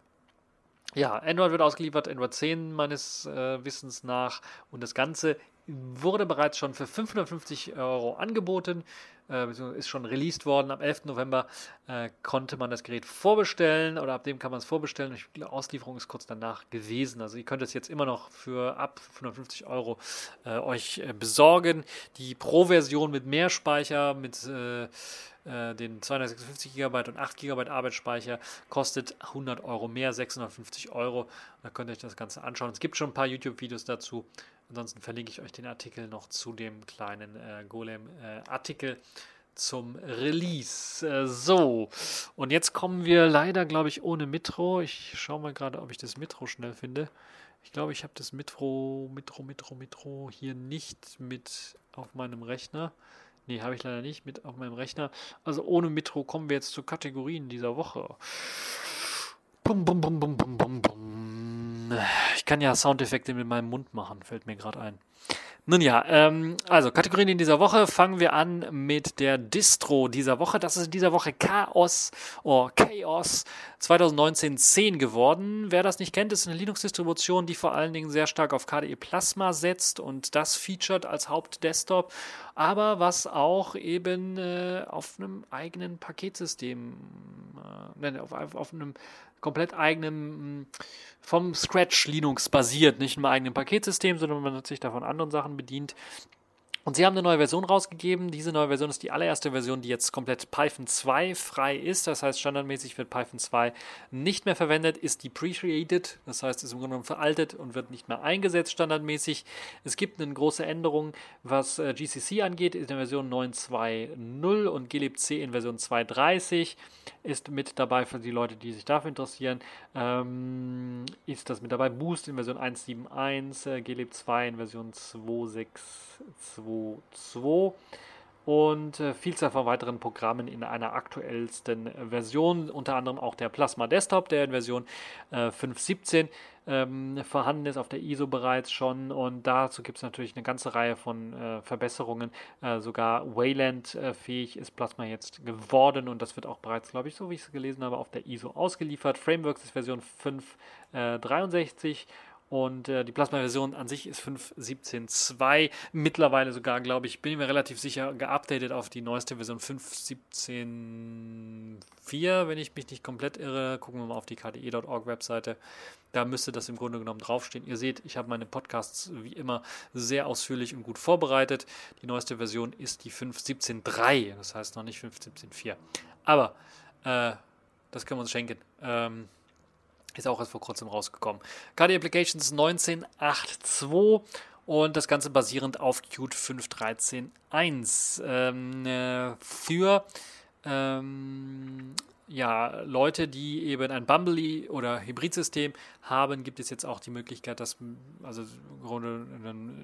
Ja, Android wird ausgeliefert, Android 10 meines äh, Wissens nach. Und das Ganze wurde bereits schon für 550 Euro angeboten äh, ist schon released worden. Am 11. November äh, konnte man das Gerät vorbestellen oder ab dem kann man es vorbestellen. Die Auslieferung ist kurz danach gewesen. Also ihr könnt es jetzt immer noch für ab 550 Euro äh, euch äh, besorgen. Die Pro-Version mit mehr Speicher, mit äh, den 256 GB und 8 GB Arbeitsspeicher kostet 100 Euro mehr, 650 Euro. Da könnt ihr euch das Ganze anschauen. Es gibt schon ein paar YouTube-Videos dazu. Ansonsten verlinke ich euch den Artikel noch zu dem kleinen äh, Golem-Artikel äh, zum Release. Äh, so, und jetzt kommen wir leider, glaube ich, ohne Mitro. Ich schaue mal gerade, ob ich das Mitro schnell finde. Ich glaube, ich habe das Mitro, Mitro, Mitro, Mitro hier nicht mit auf meinem Rechner. Nee, habe ich leider nicht mit auf meinem Rechner. Also ohne Mitro kommen wir jetzt zu Kategorien dieser Woche. Bum, bum, bum, bum, bum, bum, bum. Ich kann ja Soundeffekte mit meinem Mund machen, fällt mir gerade ein. Nun ja, ähm, also Kategorien in dieser Woche fangen wir an mit der Distro dieser Woche. Das ist in dieser Woche Chaos oder Chaos 2019 10 geworden. Wer das nicht kennt, ist eine Linux-Distribution, die vor allen Dingen sehr stark auf KDE Plasma setzt und das featured als Hauptdesktop, aber was auch eben äh, auf einem eigenen Paketsystem, äh, auf, auf einem komplett eigenen, mm, vom Scratch Linux basiert, nicht im eigenen Paketsystem, sondern man hat sich da von anderen Sachen bedient. Und sie haben eine neue Version rausgegeben. Diese neue Version ist die allererste Version, die jetzt komplett Python 2 frei ist. Das heißt, standardmäßig wird Python 2 nicht mehr verwendet, ist depreciated. Das heißt, ist im Grunde genommen veraltet und wird nicht mehr eingesetzt standardmäßig. Es gibt eine große Änderung, was äh, GCC angeht, in der Version 9.2.0 und glibc in Version 2.30 ist mit dabei für die Leute, die sich dafür interessieren. Ähm, ist das mit dabei? Boost in Version 1.7.1, äh, glib 2 in Version 2.6.2 2.2 und äh, Vielzahl von weiteren Programmen in einer aktuellsten Version, unter anderem auch der Plasma Desktop, der in Version äh, 5.17 ähm, vorhanden ist, auf der ISO bereits schon. Und dazu gibt es natürlich eine ganze Reihe von äh, Verbesserungen. Äh, sogar Wayland äh, ist Plasma jetzt geworden und das wird auch bereits, glaube ich, so wie ich es gelesen habe, auf der ISO ausgeliefert. Frameworks ist Version 5.63 und äh, die Plasma-Version an sich ist 5.17.2. Mittlerweile sogar, glaube ich, bin ich mir relativ sicher, geupdatet auf die neueste Version 5.17.4, wenn ich mich nicht komplett irre. Gucken wir mal auf die kde.org Webseite. Da müsste das im Grunde genommen draufstehen. Ihr seht, ich habe meine Podcasts wie immer sehr ausführlich und gut vorbereitet. Die neueste Version ist die 5.17.3, das heißt noch nicht 5.17.4. Aber äh, das können wir uns schenken. Ähm, ist auch erst vor kurzem rausgekommen. KDE Applications 19.8.2 und das Ganze basierend auf Qt 5.13.1. Ähm, äh, für ähm, ja, Leute, die eben ein Bumblebee oder Hybridsystem haben, gibt es jetzt auch die Möglichkeit, dass also im Grunde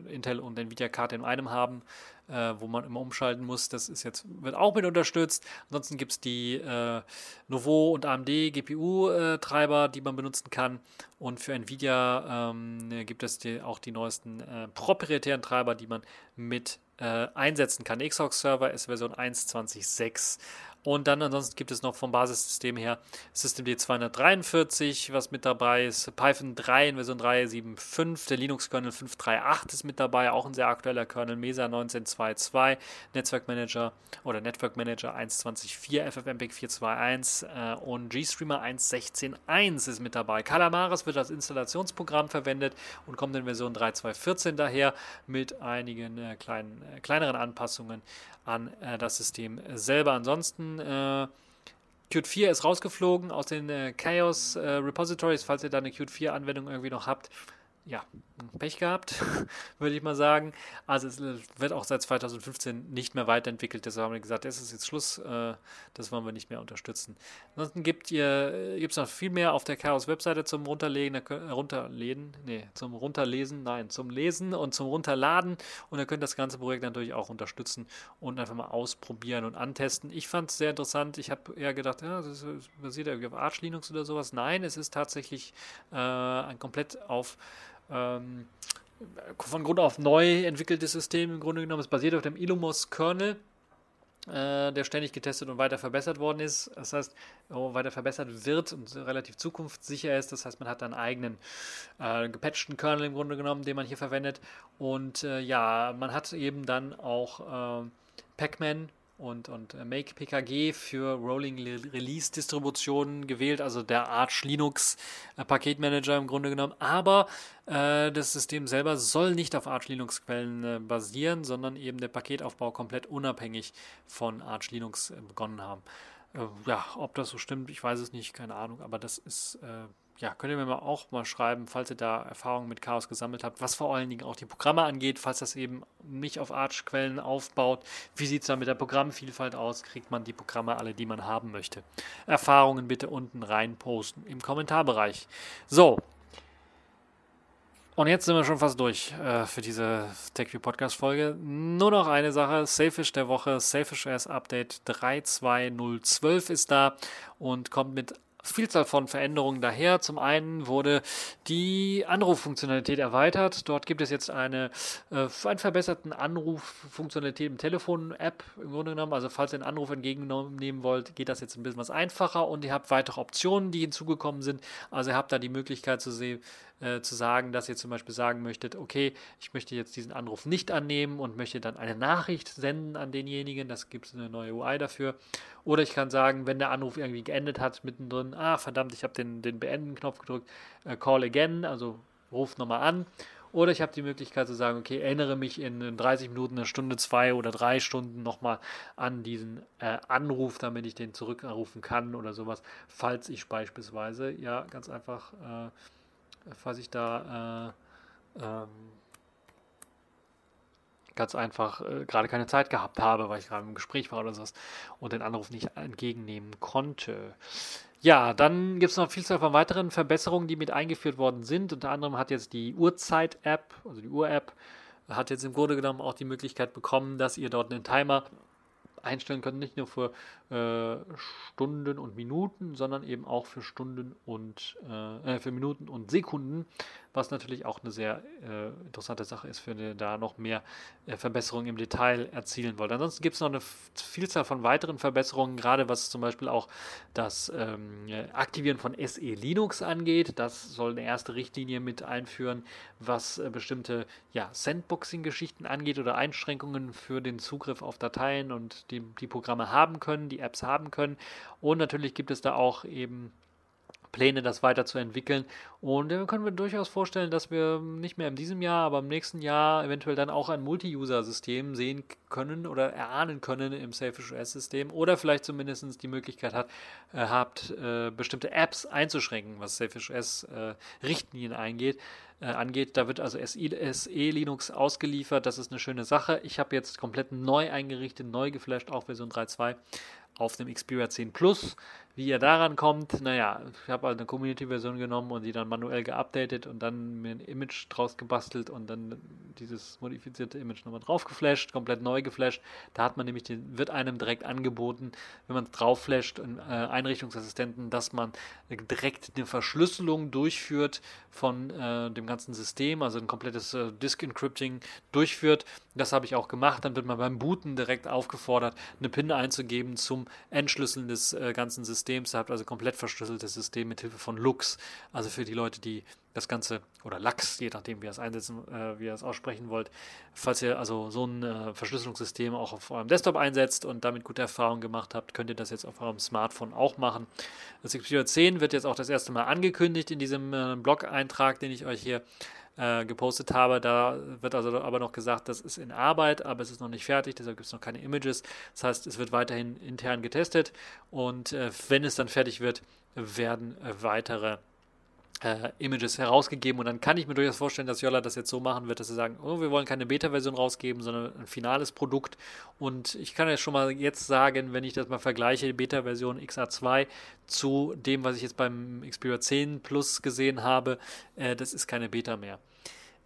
Intel und Nvidia-Karte in einem haben, äh, wo man immer umschalten muss. Das ist jetzt, wird auch mit unterstützt. Ansonsten gibt es die äh, Novo und AMD GPU-Treiber, die man benutzen kann. Und für Nvidia ähm, gibt es die, auch die neuesten äh, proprietären Treiber, die man mit äh, einsetzen kann. Xbox-Server ist Version 1.20.6 und dann ansonsten gibt es noch vom Basissystem her Systemd 243, was mit dabei ist, Python 3 in Version 3.7.5, der Linux-Kernel 5.3.8 ist mit dabei, auch ein sehr aktueller Kernel, Mesa 19.2.2, Netzwerkmanager oder Network Manager 1.20.4, FFmpeg 4.2.1 äh, und GStreamer 1.16.1 ist mit dabei. Calamares wird als Installationsprogramm verwendet und kommt in Version 3.2.14 daher mit einigen äh, kleinen, äh, kleineren Anpassungen an äh, das System selber. Ansonsten äh, Qt 4 ist rausgeflogen aus den äh, Chaos äh, Repositories, falls ihr da eine Qt 4 Anwendung irgendwie noch habt ja, Pech gehabt, (laughs) würde ich mal sagen. Also es wird auch seit 2015 nicht mehr weiterentwickelt. Deshalb haben wir gesagt, es ist jetzt Schluss, äh, das wollen wir nicht mehr unterstützen. Ansonsten gibt es noch viel mehr auf der Chaos-Webseite zum Runterlegen, äh, runterlesen, nee, zum Runterlesen, nein, zum Lesen und zum Runterladen. Und ihr könnt das ganze Projekt natürlich auch unterstützen und einfach mal ausprobieren und antesten. Ich fand es sehr interessant. Ich habe eher gedacht, ja, das basiert irgendwie auf Arch Linux oder sowas. Nein, es ist tatsächlich äh, ein komplett auf ähm, von Grund auf neu entwickeltes System im Grunde genommen. Es basiert auf dem Illumos-Kernel, äh, der ständig getestet und weiter verbessert worden ist. Das heißt, oh, weiter verbessert wird und relativ zukunftssicher ist. Das heißt, man hat einen eigenen äh, gepatchten Kernel im Grunde genommen, den man hier verwendet. Und äh, ja, man hat eben dann auch äh, Pacman und, und äh, Make PKG für Rolling Release Distributionen gewählt, also der Arch Linux äh, Paketmanager im Grunde genommen. Aber äh, das System selber soll nicht auf Arch Linux Quellen äh, basieren, sondern eben der Paketaufbau komplett unabhängig von Arch Linux äh, begonnen haben. Äh, ja, ob das so stimmt, ich weiß es nicht, keine Ahnung, aber das ist ja, könnt ihr mir auch mal schreiben, falls ihr da Erfahrungen mit Chaos gesammelt habt, was vor allen Dingen auch die Programme angeht, falls das eben nicht auf Arch-Quellen aufbaut. Wie sieht es da mit der Programmvielfalt aus? Kriegt man die Programme alle, die man haben möchte? Erfahrungen bitte unten rein posten im Kommentarbereich. So. Und jetzt sind wir schon fast durch äh, für diese TechView Podcast Folge. Nur noch eine Sache: Safish der Woche, Safish OS Update 32012 ist da und kommt mit Vielzahl von Veränderungen daher. Zum einen wurde die Anruffunktionalität erweitert. Dort gibt es jetzt eine, äh, einen verbesserten Anruffunktionalität im Telefon-App im Grunde genommen. Also falls ihr einen Anruf entgegennehmen wollt, geht das jetzt ein bisschen was einfacher und ihr habt weitere Optionen, die hinzugekommen sind. Also ihr habt da die Möglichkeit zu sehen, äh, zu sagen, dass ihr zum Beispiel sagen möchtet, okay, ich möchte jetzt diesen Anruf nicht annehmen und möchte dann eine Nachricht senden an denjenigen. Das gibt es eine neue UI dafür. Oder ich kann sagen, wenn der Anruf irgendwie geendet hat, mittendrin, ah, verdammt, ich habe den, den Beenden-Knopf gedrückt, äh, Call again, also ruf nochmal an. Oder ich habe die Möglichkeit zu sagen, okay, erinnere mich in 30 Minuten, eine Stunde, zwei oder drei Stunden nochmal an diesen äh, Anruf, damit ich den zurückrufen kann oder sowas, falls ich beispielsweise, ja, ganz einfach, äh, falls ich da äh, ähm, ganz einfach äh, gerade keine Zeit gehabt habe, weil ich gerade im Gespräch war oder sowas und den Anruf nicht entgegennehmen konnte. Ja, dann gibt es noch Vielzahl von weiteren Verbesserungen, die mit eingeführt worden sind. Unter anderem hat jetzt die Uhrzeit-App, also die Uhr-App, hat jetzt im Grunde genommen auch die Möglichkeit bekommen, dass ihr dort einen Timer einstellen könnt, nicht nur für äh, Stunden und Minuten, sondern eben auch für Stunden und äh, äh für Minuten und Sekunden was natürlich auch eine sehr äh, interessante Sache ist, wenn ihr da noch mehr äh, Verbesserungen im Detail erzielen wollt. Ansonsten gibt es noch eine Vielzahl von weiteren Verbesserungen, gerade was zum Beispiel auch das ähm, Aktivieren von SE Linux angeht. Das soll eine erste Richtlinie mit einführen, was äh, bestimmte ja, Sandboxing-Geschichten angeht oder Einschränkungen für den Zugriff auf Dateien und die, die Programme haben können, die Apps haben können. Und natürlich gibt es da auch eben Pläne, das weiterzuentwickeln. Und äh, können wir durchaus vorstellen, dass wir nicht mehr in diesem Jahr, aber im nächsten Jahr eventuell dann auch ein Multi-User-System sehen können oder erahnen können im Selfish OS-System oder vielleicht zumindest die Möglichkeit hat, äh, habt, äh, bestimmte Apps einzuschränken, was Selfish OS-Richtlinien äh, eingeht äh, angeht. Da wird also SE Linux ausgeliefert. Das ist eine schöne Sache. Ich habe jetzt komplett neu eingerichtet, neu geflasht, auch Version 3.2 auf dem Xperia 10 Plus. Wie ihr daran kommt, naja, ich habe halt eine Community-Version genommen und die dann manuell geupdatet und dann mir ein Image draus gebastelt und dann dieses modifizierte Image nochmal drauf geflasht, komplett neu geflasht. Da hat man nämlich, den, wird einem direkt angeboten, wenn man es drauf flasht, äh, Einrichtungsassistenten, dass man direkt eine Verschlüsselung durchführt von äh, dem ganzen System, also ein komplettes äh, Disk-Encrypting durchführt. Das habe ich auch gemacht. Dann wird man beim Booten direkt aufgefordert, eine PIN einzugeben zum Entschlüsseln des äh, ganzen Systems. Systems. Ihr habt also komplett verschlüsseltes System mit Hilfe von Lux. Also für die Leute, die das Ganze, oder Lux, je nachdem, wie ihr es einsetzen, äh, wie ihr es aussprechen wollt. Falls ihr also so ein äh, Verschlüsselungssystem auch auf eurem Desktop einsetzt und damit gute Erfahrungen gemacht habt, könnt ihr das jetzt auf eurem Smartphone auch machen. Das Xperia 10 wird jetzt auch das erste Mal angekündigt in diesem äh, Blog-Eintrag, den ich euch hier äh, gepostet habe. Da wird also aber noch gesagt, das ist in Arbeit, aber es ist noch nicht fertig, deshalb gibt es noch keine Images. Das heißt, es wird weiterhin intern getestet und äh, wenn es dann fertig wird, werden äh, weitere äh, Images herausgegeben und dann kann ich mir durchaus vorstellen, dass Yolla das jetzt so machen wird, dass sie sagen, oh, wir wollen keine Beta-Version rausgeben, sondern ein finales Produkt und ich kann ja schon mal jetzt sagen, wenn ich das mal vergleiche, die Beta-Version XA2 zu dem, was ich jetzt beim Xperia 10 Plus gesehen habe, äh, das ist keine Beta mehr.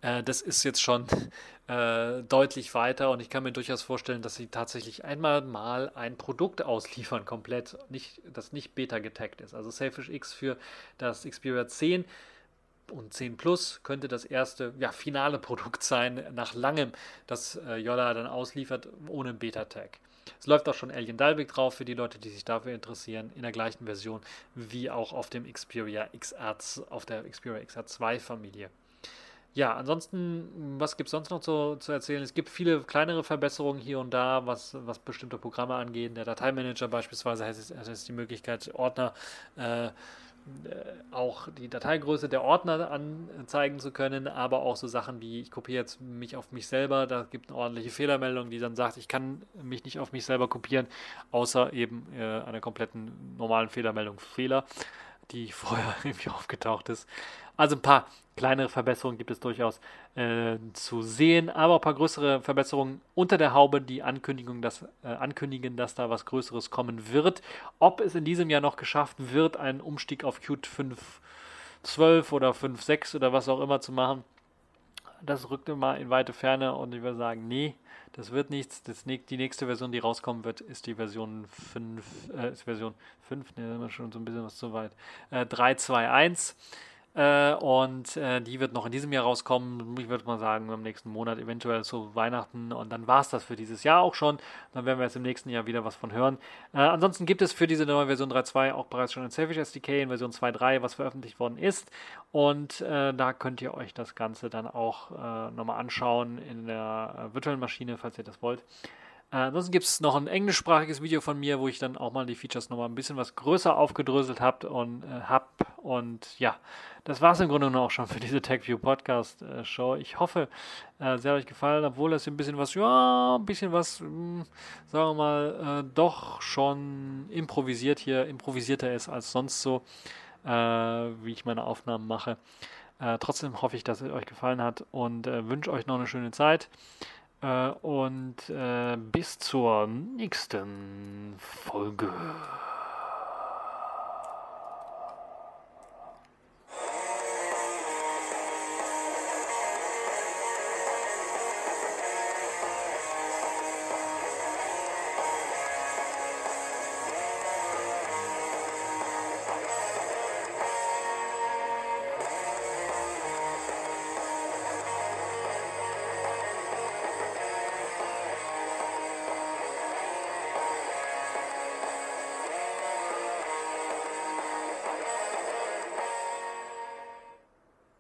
Äh, das ist jetzt schon (laughs) äh, deutlich weiter und ich kann mir durchaus vorstellen, dass sie tatsächlich einmal mal ein Produkt ausliefern, komplett, nicht, das nicht beta getaggt ist. Also Selfish X für das Xperia 10 und 10 Plus könnte das erste, ja, finale (laughs) Produkt sein, nach langem, das äh, Yola dann ausliefert, ohne Beta-Tag. Es läuft auch schon Alien Dalvik drauf für die Leute, die sich dafür interessieren, in der gleichen Version wie auch auf dem Xperia XR, auf der Xperia XR2 Familie. Ja, ansonsten, was gibt es sonst noch zu, zu erzählen? Es gibt viele kleinere Verbesserungen hier und da, was, was bestimmte Programme angeht. Der Dateimanager beispielsweise hat jetzt die Möglichkeit, Ordner äh, auch die Dateigröße der Ordner anzeigen zu können, aber auch so Sachen wie, ich kopiere jetzt mich auf mich selber, da gibt eine ordentliche Fehlermeldung, die dann sagt, ich kann mich nicht auf mich selber kopieren, außer eben äh, einer kompletten normalen Fehlermeldung Fehler, die (laughs) vorher irgendwie aufgetaucht ist. Also ein paar kleinere Verbesserungen gibt es durchaus äh, zu sehen, aber auch ein paar größere Verbesserungen unter der Haube, die Ankündigung, dass, äh, ankündigen, dass da was Größeres kommen wird. Ob es in diesem Jahr noch geschafft wird, einen Umstieg auf Qt 5.12 oder 5.6 oder was auch immer zu machen, das rückt immer in weite Ferne und ich würde sagen, nee, das wird nichts. Das, die nächste Version, die rauskommen wird, ist die Version 5, äh, Version 5, ne, sind wir schon so ein bisschen was zu weit, äh, 3.2.1. Äh, und äh, die wird noch in diesem Jahr rauskommen. Ich würde mal sagen, im nächsten Monat, eventuell zu Weihnachten. Und dann war es das für dieses Jahr auch schon. Dann werden wir jetzt im nächsten Jahr wieder was von hören. Äh, ansonsten gibt es für diese neue Version 3.2 auch bereits schon ein Selfish SDK in Version 2.3, was veröffentlicht worden ist. Und äh, da könnt ihr euch das Ganze dann auch äh, nochmal anschauen in der äh, virtuellen Maschine, falls ihr das wollt. Ansonsten gibt es noch ein englischsprachiges Video von mir, wo ich dann auch mal die Features nochmal ein bisschen was größer aufgedröselt hab und äh, hab. Und ja, das war es im Grunde genommen auch schon für diese TechView Podcast äh, Show. Ich hoffe, äh, sie hat euch gefallen, obwohl es ein bisschen was, ja, ein bisschen was, mh, hm, sagen wir mal, äh, doch schon improvisiert hier, improvisierter ist als sonst so, äh, wie ich meine Aufnahmen mache. Äh, trotzdem hoffe ich, dass es euch gefallen hat und wünsche euch noch eine schöne Zeit. Äh, und äh, bis zur nächsten Folge.